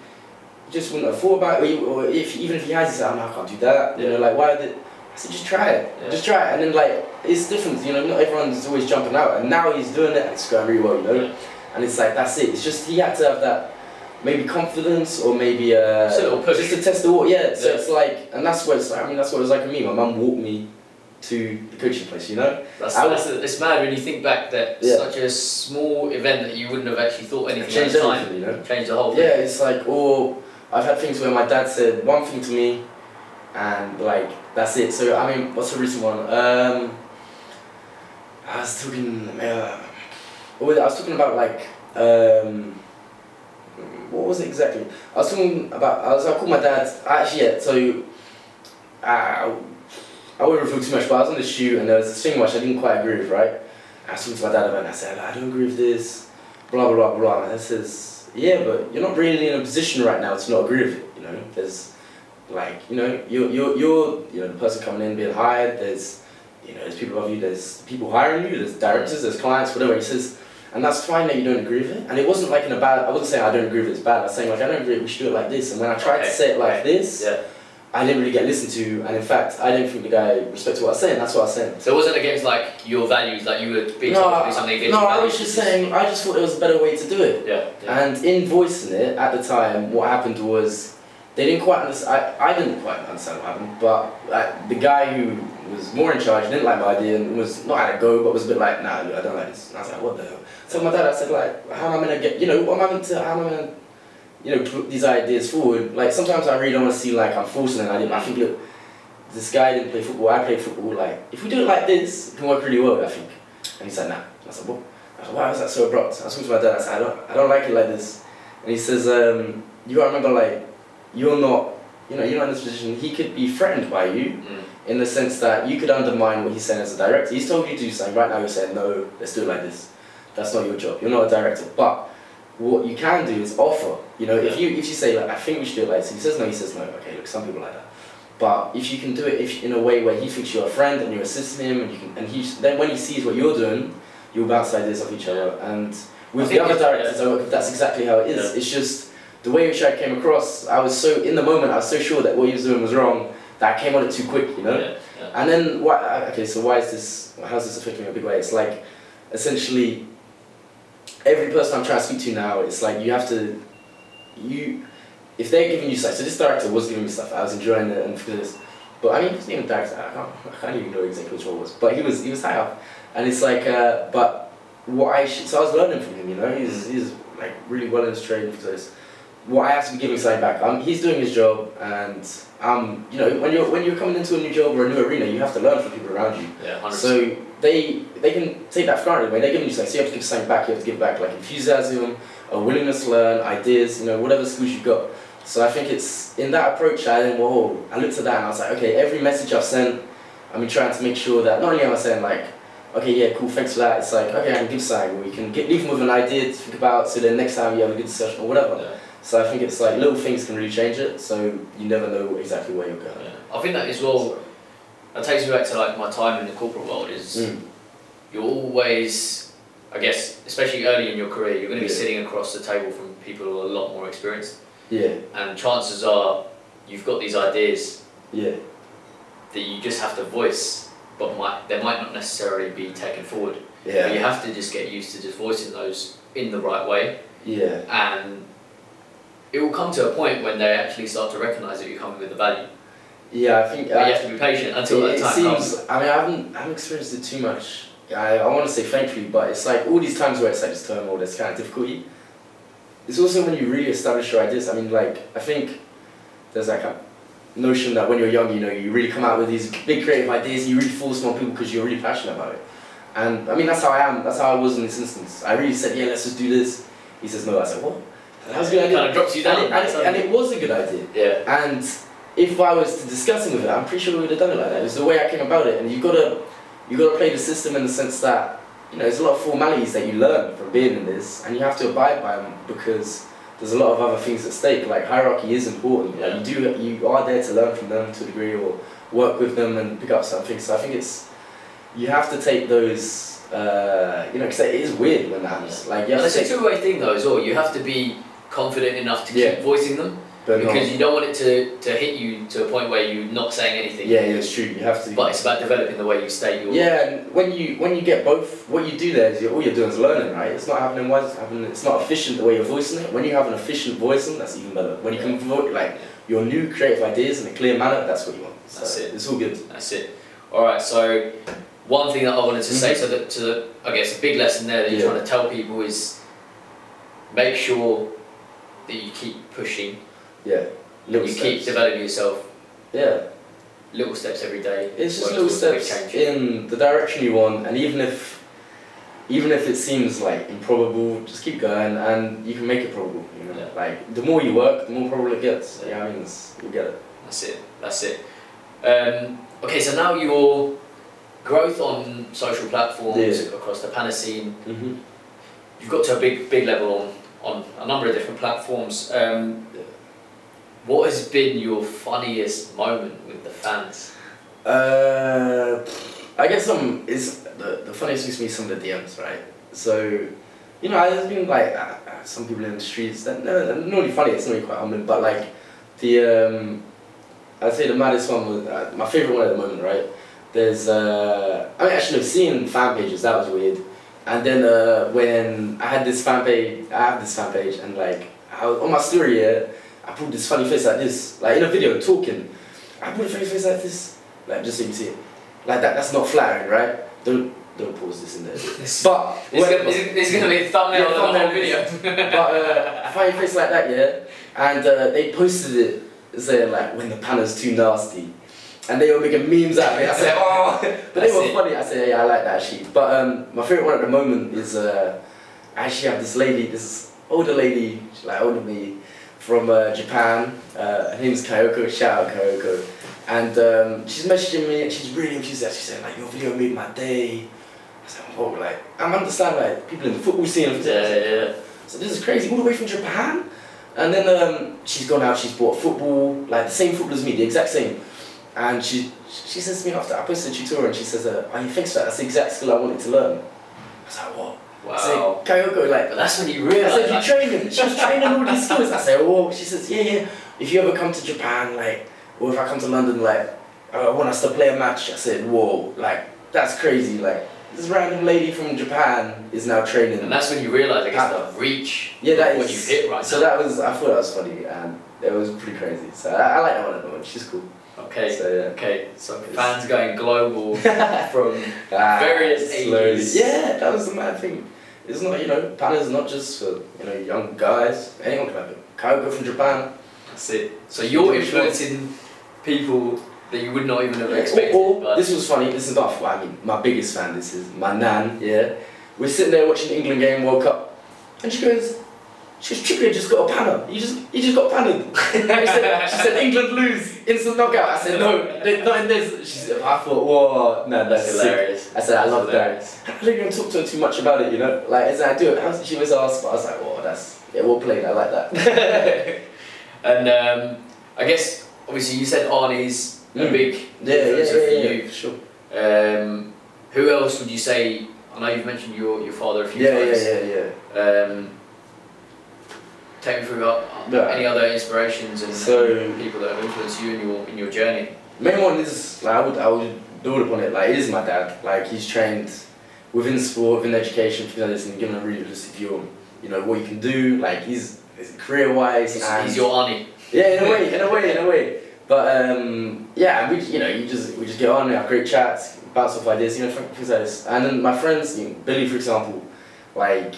You just wouldn't have thought about it. Or, if even if he has, he said, oh, no, I can't do that. You know, like why did? I said, just try it. Yeah. Just try it. And then like it's different. You know, not everyone's always jumping out. And now he's doing it. and It's going really well. You know. Yeah. And it's like that's it. It's just he had to have that maybe confidence or maybe uh, Just a little push. just to test the water. Yeah. So Yeah. it's like, and that's what it's like. I mean, that's what it was like for me. My mum walked me to the coaching place. You know, That's, that's it's mad when you think back that Yeah. such a small event that you wouldn't have actually thought anything at changed the time. You know. changed the whole thing. Yeah, it's like, or I've had things where my dad said one thing to me, and like that's it. So I mean, what's the recent one? Um, I was talking. Uh? I was talking about like. Um, what was it exactly? I was talking about. I was. I called my dad. Actually, yeah. So. I, I won't reveal too much, but I was on the shoot and there was this thing which I didn't quite agree with, right? I was talking to my dad about it and I said, I don't agree with this, blah, blah, blah, blah. And he says, yeah, but you're not really in a position right now to not agree with it, you know? There's, like, you know, you're, you're, you're you know, the person coming in being hired, there's, you know, there's people above you, there's people hiring you, there's directors, there's clients, whatever. He says, and that's fine that you don't agree with it. And it wasn't like in a bad, I wasn't saying I don't agree with it, it's bad. I was saying, like, I don't agree, we should do it like this. And when I tried Okay, to say it like this, Yeah. I didn't really get listened to. And in fact, I didn't think the guy respected what I was saying. That's what I was saying. So it wasn't against like your values, like you were being No, told to do something against no, I was just saying, I just thought it was a better way to do it. Yeah. yeah. And in voicing it at the time, what happened was they didn't quite understand. I, I didn't quite understand what happened, but uh, the guy who was more in charge didn't like my idea and was not had a go, but was a bit like, nah, I don't like this. And I was like, what the hell? So my dad, I said, like, how am I gonna get, you know, what am I going to, how am I gonna, you know, put these ideas forward? Like sometimes I really don't want to see like I'm forcing an idea, but I think look, this guy didn't play football, I played football. Like if we do it like this, it can work really well, I think. And he said, nah. I said, what? I said, why was that so abrupt? I talking to my dad. I said, I don't, I don't like it like this. And he says, um, you gotta remember, like, you're not, you know, you're not in this position. He could be threatened by you Mm. in the sense that you could undermine what he's saying as a director. He's told you to do something. Right now, you're saying, no, let's do it like this. That's not your job. You're not a director. But what you can do is offer. You know, if you if you say like, I think we should do it like this. He says no. He says no. Okay, look, some people like that. But if you can do it if in a way where he thinks you're a friend and you're assisting him, and you can, and he then when he sees what you're doing, you'll bounce ideas off each other. And with the other directors, with, that's exactly how it is. Yeah. It's just the way which I came across. I was so in the moment. I was so sure that what he was doing was wrong that I came on it too quick. You know. Yeah. yeah. And then why? Uh, okay, so why is this? How's this affecting me in a big way? It's like, essentially, every person I'm trying to speak to now, it's like you have to, you, if they're giving you stuff. So this director was giving me stuff. I was enjoying it and for this, but I mean, wasn't even director. I can't, I can't even know exactly which one it was. But he was, he was high up, and it's like, uh, but what I should, so I was learning from him. You know, he's he's like really well in his trade for this. What I have to be giving something back. Um, he's doing his job, and um, you know, when you're when you're coming into a new job or a new arena, you have to learn from people around you. Yeah. 100%. So they they can take that for granted. When they're giving you something, so you have to give something back. You have to give back like enthusiasm, a willingness to learn, ideas. You know, whatever skills you've got. So I think it's in that approach. I then whoa, I looked at that and I was like, okay, every message I've sent, I've been trying to make sure that not only am I saying like, okay, yeah, cool, thanks for that. It's like okay, I can give something, or you can get leave them with an idea to think about. So then next time you have a good discussion or whatever. yeah. So I think it's like little things can really change it. So you never know exactly where you're going. Yeah. I think that as well. That takes me back to like my time in the corporate world. Is Mm. You're always, I guess, especially early in your career, you're going to be Yeah. sitting across the table from people who are a lot more experienced, Yeah, and chances are you've got these ideas yeah, that you just have to voice, but might they might not necessarily be taken forward. yeah, But you have to just get used to just voicing those in the right way, yeah. and it will come to a point when they actually start to recognise that you're coming with the value. Yeah, I think. But uh, you have to be patient until it, that it time seems. comes. I mean, I haven't, I haven't experienced it too much. I, I want to say thankfully, but it's like all these times where it's like this turmoil, there's kind of difficulty. It's also when you really establish your ideas. I mean, like I think there's like a notion that when you're young, you know, you really come out with these big creative ideas, you really force them on people because you're really passionate about it. And I mean, that's how I am. That's how I was in this instance. I really said, yeah, let's just do this. He says no. I said, what? That was a good idea. kind of drops you down. And it, and, it, and it was a good idea. yeah. And if I was to discuss it with her, I'm pretty sure we would have done it like that. It was the way I came about it, and you gotta you gotta play the system in the sense that you know there's a lot of formalities that you learn from being in this, and you have to abide by them because there's a lot of other things at stake. Like hierarchy is important. Like, you do you are there to learn from them to a degree, or work with them and pick up something. So I think it's you have to take those. Uh, you know, because it is weird when that happens. Like you have to it's a two-way thing though as well. You have to be confident enough to Yeah. keep voicing them but not- because you don't want it to, to hit you to a point where you're not saying anything. yeah, yeah, it's true. You have to. But it's about developing the way you state your. Yeah, and when you when you get both, what you do there is you're, all you're doing is learning, right? It's not happening wise, it's happening. It's not efficient the way you're voicing it. When you have an efficient voicing, that's even better. When you can vote like your new creative ideas in a clear manner, that's what you want. So That's it. It's all good. That's it. All right. So one thing that I wanted to say, mm-hmm. so that to the, I guess a big lesson there that you're Yeah. trying to tell people is make sure that you keep pushing, Yeah. Little you steps. keep developing yourself, Yeah. little steps every day. It's just little steps in the direction you want, and even if, even if it seems like improbable, just keep going, and you can make it probable. You know, Yeah. like the more you work, the more probable it gets. Yeah, I mean, it's, you get it. That's it. That's it. Um, okay, so now your growth on social platforms Yeah. across the Panna scene, Mm-hmm. you've got to a big, big level on, on a number of different platforms. Um. What has been your funniest moment with the fans? Uh, I guess some is the the funniest to be some of the DMs, right? So, you know, there's been like uh, uh, some people in the streets that no, they're not really funny. It's not really quite humbling, but like the um, I'd say the maddest one was uh, my favorite one at the moment, right? There's uh, I mean actually I've seen fan pages that was weird, and then uh, when I had this fan page, I have this fan page, and like I was, on my story, yeah, I put this funny face like this, like in a video talking. I put a funny face like this, like just so you see it, like that. That's not flattering, right? Don't don't pause this in there. [laughs] But is gonna, is- gonna be a thumbnail Yeah, of the whole thumbnail. video. but uh, funny face like that, yeah. And uh, they posted it saying like when the panna's too nasty, and they were making memes out of it. I said, oh, [laughs] but they were funny. I said, yeah, I like that actually. But um, my favorite one at the moment is uh, I actually have this lady, this older lady, she's like older than me, from uh, Japan. Uh, her name's Kyoko. Shout out Kyoko. And um, she's messaging me and she's really enthusiastic. She's saying like your video made my day. I said, whoa, like I'm understand like people in the football scene. and- yeah, yeah. so this is crazy, all the way from Japan. And then um, she's gone out, she's bought football, like the same football as me, the exact same. And she she says to me after I posted a tutorial, and she says, uh, "Oh, you think so? That's the exact skill I wanted to learn." I was like, "What?" I Wow. said, "Kyoko, like." But that's when you I realise. said, "You like, training?" She was training all these skills. I said, "Oh." She says, "Yeah, yeah. If you ever come to Japan, like, or if I come to London, like, I want us to play a match." I said, "Whoa, like, that's crazy. Like, this random lady from Japan is now training." and that's when you realise, I guess, the reach Yeah, that is. you hit right so now. that was. I thought that was funny, and it was pretty crazy. So I, I like that one at the moment. She's cool. Okay. So yeah. Okay, so fans going global [laughs] from Ah, Various slowly. ages. Yeah, that was the mad thing. It's not you know, Panna's not just for you know young guys. Anyone can have it. Kyoko from Japan. that's it. So you're influencing people that you would not even have Or- expected. or- but this was funny. This is not. I mean, my biggest fan. This is my nan. Yeah, we're sitting there watching the England game, World Cup, and she goes. She goes, Trippier just got a panna. You just, you just got panned. she, said, she said, England lose, instant knockout. I said, no, they- not in this. She said, I thought, whoa, no, that's, sick. hilarious. I said, I That's love that. hilarious. I didn't even talk to her too much about it, you know? Like, as I do it, she was asked, but I was like, whoa, that's, yeah, well played, I like that. [laughs] and um, I guess obviously you said Arnie's a Mm. big Yeah, yeah, influencer yeah, for yeah, you. sure. Um, who else would you say? I know you've mentioned your, your father a few Yeah, yeah, times. yeah, yeah. Um, take me through uh, Yeah. any other inspirations and, So- people that have influenced you in your in your journey. Main one is, like, I would, I would build upon it, like, it is my dad. Like, he's trained within sport, within education, things like this, and given a really holistic view on, you know, what you can do, like, he's, he's career-wise, He's, he's your Arnie. Yeah, in a way, in a way, in a way. But um, yeah, we you know you just we just get on, we have great chats, bounce off ideas, you know things like this. And then my friends, you know, Billy for example, like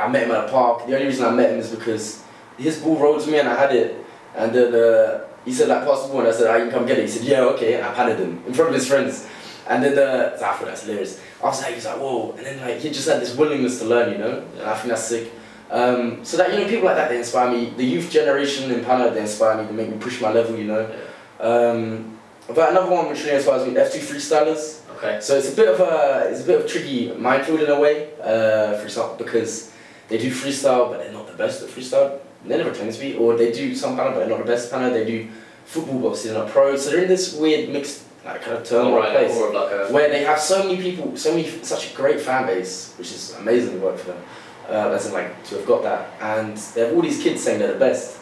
I met him at a park. The only reason I met him is because his ball rolled to me and I had it, and then uh, he said like pass the ball and I said I can come get it. He said yeah okay, and I patted him in front of his friends. And then uh, so I thought that's hilarious. I was like, he was like, whoa, and then like he just had this willingness to learn, you know, and I think that's sick. Um, so that you know people like that they inspire me. The youth generation in Panna they inspire me. They make me push my level, you know. Um, but another one which really inspires me, F2 freestylers. Okay. So it's a bit of a it's a bit of tricky minefield in a way. Uh, for example, because they do freestyle, but they're not the best at freestyle. They never claim to be, or they do some Panna, but they're not the best at Panna. They do football, but obviously they're not pro. So they're in this weird mixed like kind of turmoil Alright, place like where they have so many people, so many, such a great fan base, which is amazing to work for them. Uh, as in like to have got that, and they have all these kids saying they're the best,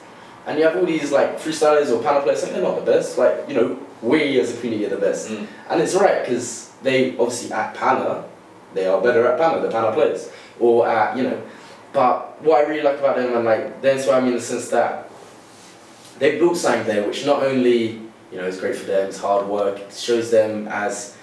and you have all these like freestylers or panna players saying they're not the best. Like you know, we as a community are the best, Mm. and it's right because they obviously at Panna, they are better at Panna, the Panna players, or at you know. But what I really like about them, and like they inspire me in the sense that they built something there, which not only you know is great for them, it's hard work, it shows them as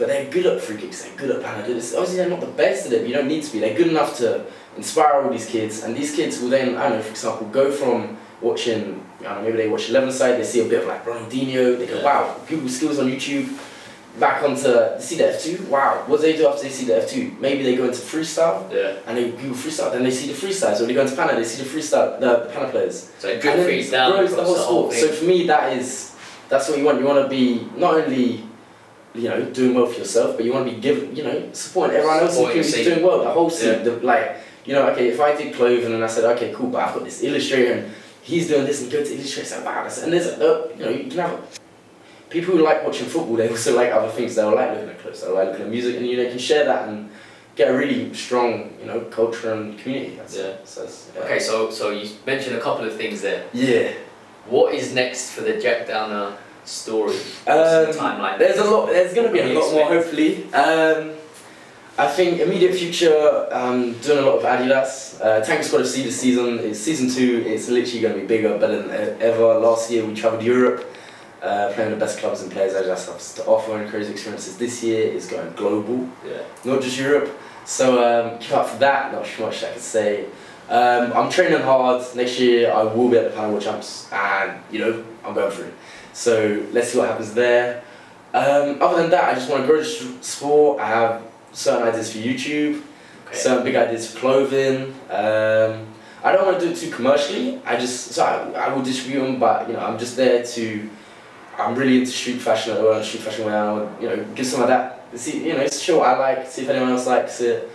but they're good at free kicks. They're good at penalties. Obviously, they're not the best at it, but you don't need to be. They're good enough to inspire all these kids, and these kids will then, I don't know, for example, go from watching, I don't know, maybe they watch 11 side, they see a bit of like Ronaldinho, they go, wow, people's skills on YouTube, back onto, see the F2, wow, what do they do after they see the F2? Maybe they go into freestyle, Yeah. and they Google freestyle, then they see the freestyles, or they go into Panna, they see the freestyle, the, the Panna players. So it And then drip feeds it down grows the whole sport. So for me, that is that's what you want. You want to be not only you know doing well for yourself, but you want to be giving you know supporting everyone else Supporting who the is doing well. The whole scene, Yeah. the, like you know, okay, if I did clothing and I said, okay, cool, but I've got this illustrator and he's doing this and go to illustrator, it's like, wow, that's, and there's uh, you know you can have. People who like watching football, they also like other things. They like looking at clips, they like looking at music, and you know, you can share that and get a really strong, you know, culture and community. That's Yeah. So it's- yeah. Okay, so so you mentioned a couple of things there. Yeah. What is next for the Jack Downer story? Um, timeline? There's a lot. There's gonna be a lot more, hopefully. Um, I think immediate future. Um, doing a lot of Adidas. Uh, Tango Squad FC this season is season two. It's literally gonna be bigger, better than ever. Last year we travelled Europe, uh, playing the best clubs and players Adidas has to offer and crazy experiences. This year is going global, yeah. not just Europe. So um, keep up for that. Not too much I can say. Um, I'm training hard. Next year I will be at the Panama World Champs, and you know I'm going for it. So let's see what happens there. Um, other than that, I just want to grow the sport. I have certain ideas for YouTube, Okay. certain big ideas for clothing. Um, I don't want to do it too commercially. I just so I, I will distribute them, but you know I'm just there to. I'm really into street fashion. I want street fashion way. I want you know give some of that. See you know show what I like. See if anyone else likes it.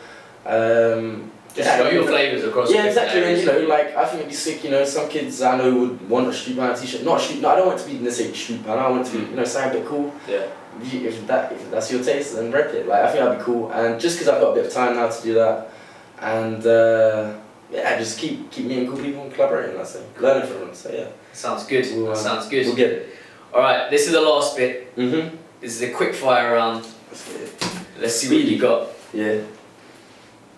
Um, Just yeah, show your flavours across yeah, exactly. And you know, like I think it'd be sick. You know, some kids I know would want a street band t-shirt. Not street. No, I don't want to be necessarily street band. I want to be you know something a bit cool. Yeah. If If that if that's your taste, then rep it. Like I think that'd be cool. And just because I've got a bit of time now to do that, and uh, yeah, just keep keep meeting cool people and collaborating. That's it. Learning from them. So yeah, Sounds good. We'll, um, Sounds good. we'll get it. All right, this is the last bit. Mhm. This is a quick fire round. Let's get it. Let's see what you got. Yeah.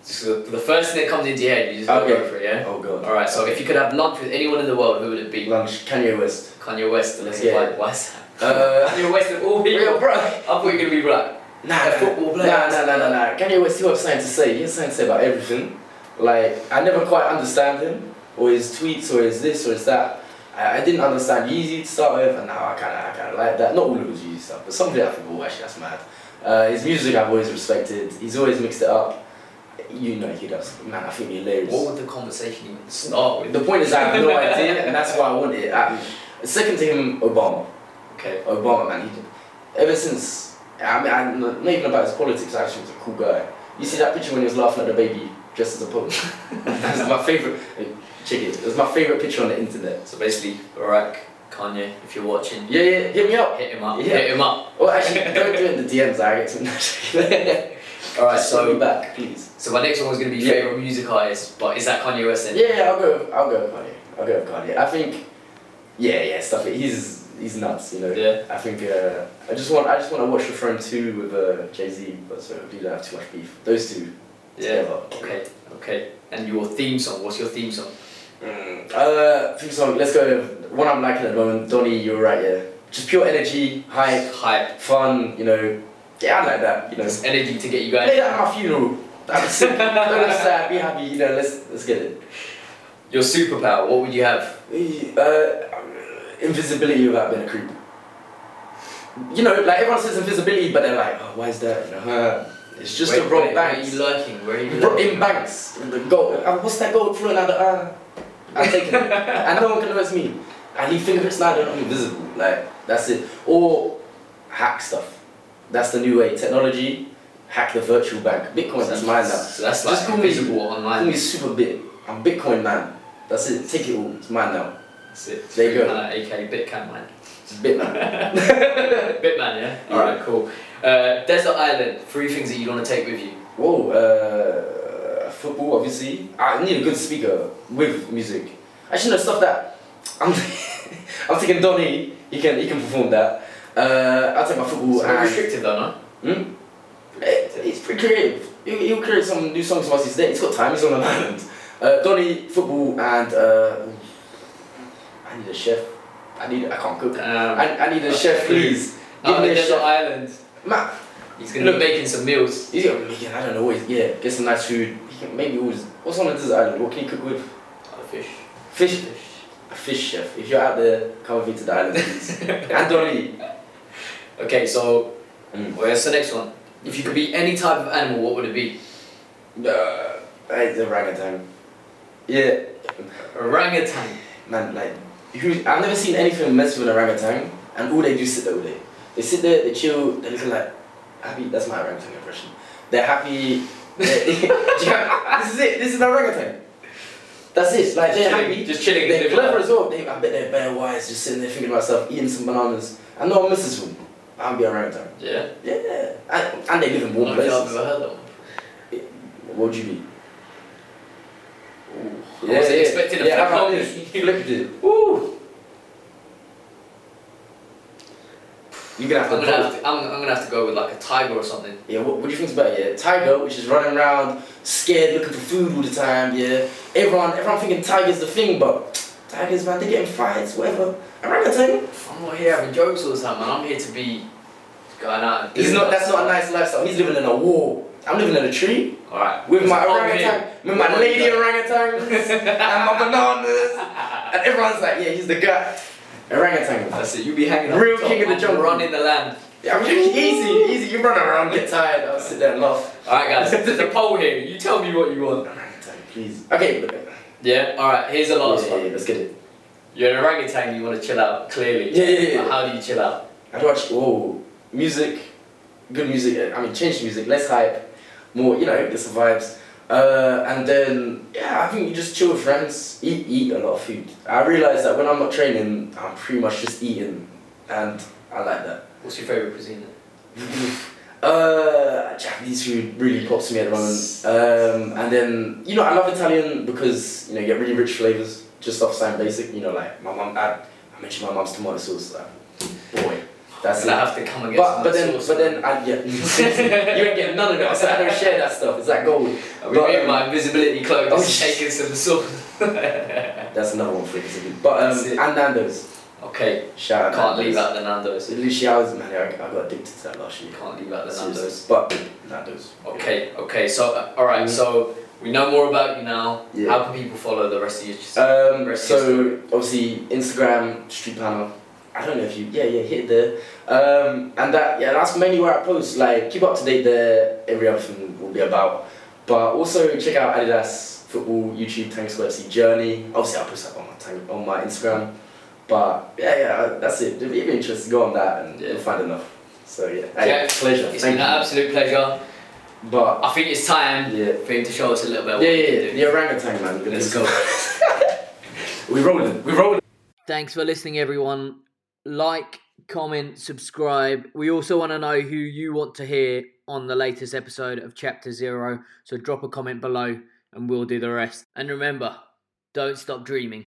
So the first thing that comes into your head, you just Okay. go for it, yeah? Oh god. All right. So if you could have lunch with anyone in the world, who would it be? Lunch. Kanye West. Kanye West. Let's Let's get why, why is that? Uh, [laughs] Kanye West of all people. real bro. I thought you were gonna be black. Nah, A football player. Nah, nah, nah, nah, nah. Kanye West, he has something to say. He has something to say about everything. Like, I never quite understand him, or his tweets, or his this, or his that. I, I didn't understand Yeezy to start with, and now I kind of, I kind of like that. Not all of his Yeezy stuff, but some of it I think, oh, actually, that's mad. Uh, his music I've always respected. He's always mixed it up. You know he does. Man, I think he's hilarious. What would the conversation even start with? The point is, I have no idea, and that's why I want it. Um, second to him, Obama. Okay. Obama, man, he. Ever since, I mean, not not even about his politics, I actually was a cool guy. You see that picture when he was laughing at the baby dressed as a Pope? [laughs] That's my favourite. Check it. Was my favourite picture on the internet. So basically, Barack, Kanye, if you're watching, Yeah, yeah, hit me up. hit him up. Yeah. Hit him up. Well, actually, don't do it in the DMs, I get All right. Just send me So back, please. so my next one was gonna be Yeah. favorite music artist, but is that Kanye West? Then? Yeah, yeah, I'll go. I'll go with Kanye. I'll go with Kanye. I think. Yeah, yeah, stuff. He's he's nuts, you know. Yeah. I think uh, I just want I just want to watch the Throne two with uh, Jay Z, but so hopefully don't have too much beef. Those two Yeah. together. Okay. Okay. And your theme song? What's your theme song? Mm, uh, theme song. Let's go with one I'm liking at the moment. Donny, you're right. Yeah, just pure energy, hype, Hype. fun. You know. Yeah, I like that. You know. Just energy to get you Play going. that at my funeral. I'm sick. [laughs] Don't sad. Be happy. You know. Let's let's get it. Your superpower. What would you have? Uh, invisibility without being a creep. You know, like everyone says invisibility, but they're like, oh, why is that? You know, uh, it's just where, a rob where are banks. you lurking? Where are you lurking? in banks, the gold. Uh, what's that gold flowing out the? Uh, I'm taking it, and no one can it's me. And he fingerprints now they're not invisible. Like that's it. Or hack stuff. That's the new way. Technology. Hack the virtual bank. Bitcoin is mine now. So that's Just like call me- invisible Call me super bit. I'm Bitcoin man. That's it. Take it all. It's mine now. That's it. There you go. Uh, AKA Bitcam man. It's Bitman. [laughs] Bitman, yeah. All right, cool. Uh, Desert Island. Three things that you'd want to take with you. Whoa, uh, football obviously. I need a good speaker with music. Actually, no stuff that I'm. [laughs] I'm taking Donny. He can he can perform that. Uh, I'll take my football It's and restrictive though, no? hmm? Eh, He's pretty creative. He'll, he'll create some new songs whilst he's there. He's got time. He's on an [laughs] island. Uh, Donny, football, and uh, I need a chef. I need. I can't cook. Um, I, I need a chef, please. Give me the a chef. Island. Ma, He's gonna Look. be making some meals. He's gonna make it, I don't know, always, yeah, get some nice food. Can maybe always, what's on the desert island? What can you cook with? Oh, fish. Fish. Fish. A fish chef. If you're out there, come with me to the island, please. [laughs] and Dolly. Okay, so Mm. where's the next one? If you could be any type of animal, what would it be? Uh, the orangutan. Yeah, Orangutan. man, like, who, I've never seen anything mess with an orangutan, and all they do is sit there all day. They sit there, they chill, they look like happy. That's my orangutan impression. They're happy. They're, Do you have- this is it. This is an orangutan. That's it. Like just they're chilling, happy. just chilling, They're clever as well. They, I bet they're bare wise, just sitting there thinking to myself, eating some bananas. And no one misses them. I'll be orangutan. Yeah. Yeah, and, and they live in I warm think I've places. ever heard one. What would you be? I wasn't expecting a yeah, flip how about on this? me. Flipped it. Woo! You're gonna have I'm gonna have to, I'm, I'm gonna have to go with like a tiger or something. Yeah, what, what do you think's better? Yeah, tiger, which is running around scared, looking for food all the time. Yeah, everyone, everyone thinking tiger's the thing, but tigers, man, they get in fights, whatever. Orangutan, I'm not here having jokes all the time, man. I'm here to be going out. he's not. that That's not a nice lifestyle. He's living in a war. I'm living in a tree All right. with my orangutan, with my lady orangutans [laughs] and my bananas, and everyone's like, yeah, he's the guy. Orangutan. That's it. You be hanging out. Real king of the jungle. Running the land. Yeah, easy, easy. You run around, get tired, I'll sit there and laugh. All right, guys. [laughs] There's a poll here. You tell me what you want. Orangutan, please. Okay. Yeah. All right. Here's the last yeah, one. yeah, let's get it. You're an orangutan. You want to chill out. Clearly. Yeah, yeah, yeah. But how do you chill out? I'd watch, oh, music, good music, I mean, change the music, less hype, more, you know, get some vibes. Uh, and then, yeah, I think you just chill with friends, eat, eat a lot of food. I realise that when I'm not training, I'm pretty much just eating, and I like that. What's your favorite cuisine? [laughs] Uh, Japanese food really pops to me at the moment. Um, and then, you know, I love Italian because, you know, you get really rich flavours, just off something basic, you know, like my mum, I, I mentioned my mum's tomato sauce, like, boy, that's And it. I have to come and get But but then but then I yeah [laughs] you ain't getting none of that. So I don't share that stuff. It's like gold. I'll be but, um, my invisibility cloak, oh, shit. taking some sauce. [laughs] That's another one for you. But um and Nando's. okay. Shout out Can't Nando's. leave out the Nando's. Was man, I, I got addicted to that last year. Can't leave out the Seriously. Nando's. But Nando's. Okay, okay, so, uh, alright, Mhm. so we know more about you now. Yeah. How can people follow the rest of your Um, Rest of so obviously Instagram, Street Planner. I don't know if you yeah yeah hit there. Um, and that yeah that's mainly where I post. Like keep up to date there. Every other thing will be about. But also check out Adidas football YouTube Tango Squad FC journey. Obviously I'll post that on my tank, on my Instagram. But yeah yeah that's it. If you're interested, go on that and Yeah. you'll find enough. So yeah, hey, Yeah, pleasure. It's Thank been an absolute pleasure. But I think it's time yeah. for him to show us a little bit of Yeah, yeah, yeah, the orangutan man. Let's go. [laughs] we rolling. We rolling. Thanks for listening, everyone. Like, comment, subscribe. We also want to know who you want to hear on the latest episode of Chapter Zero. So drop a comment below and we'll do the rest. And remember, don't stop dreaming.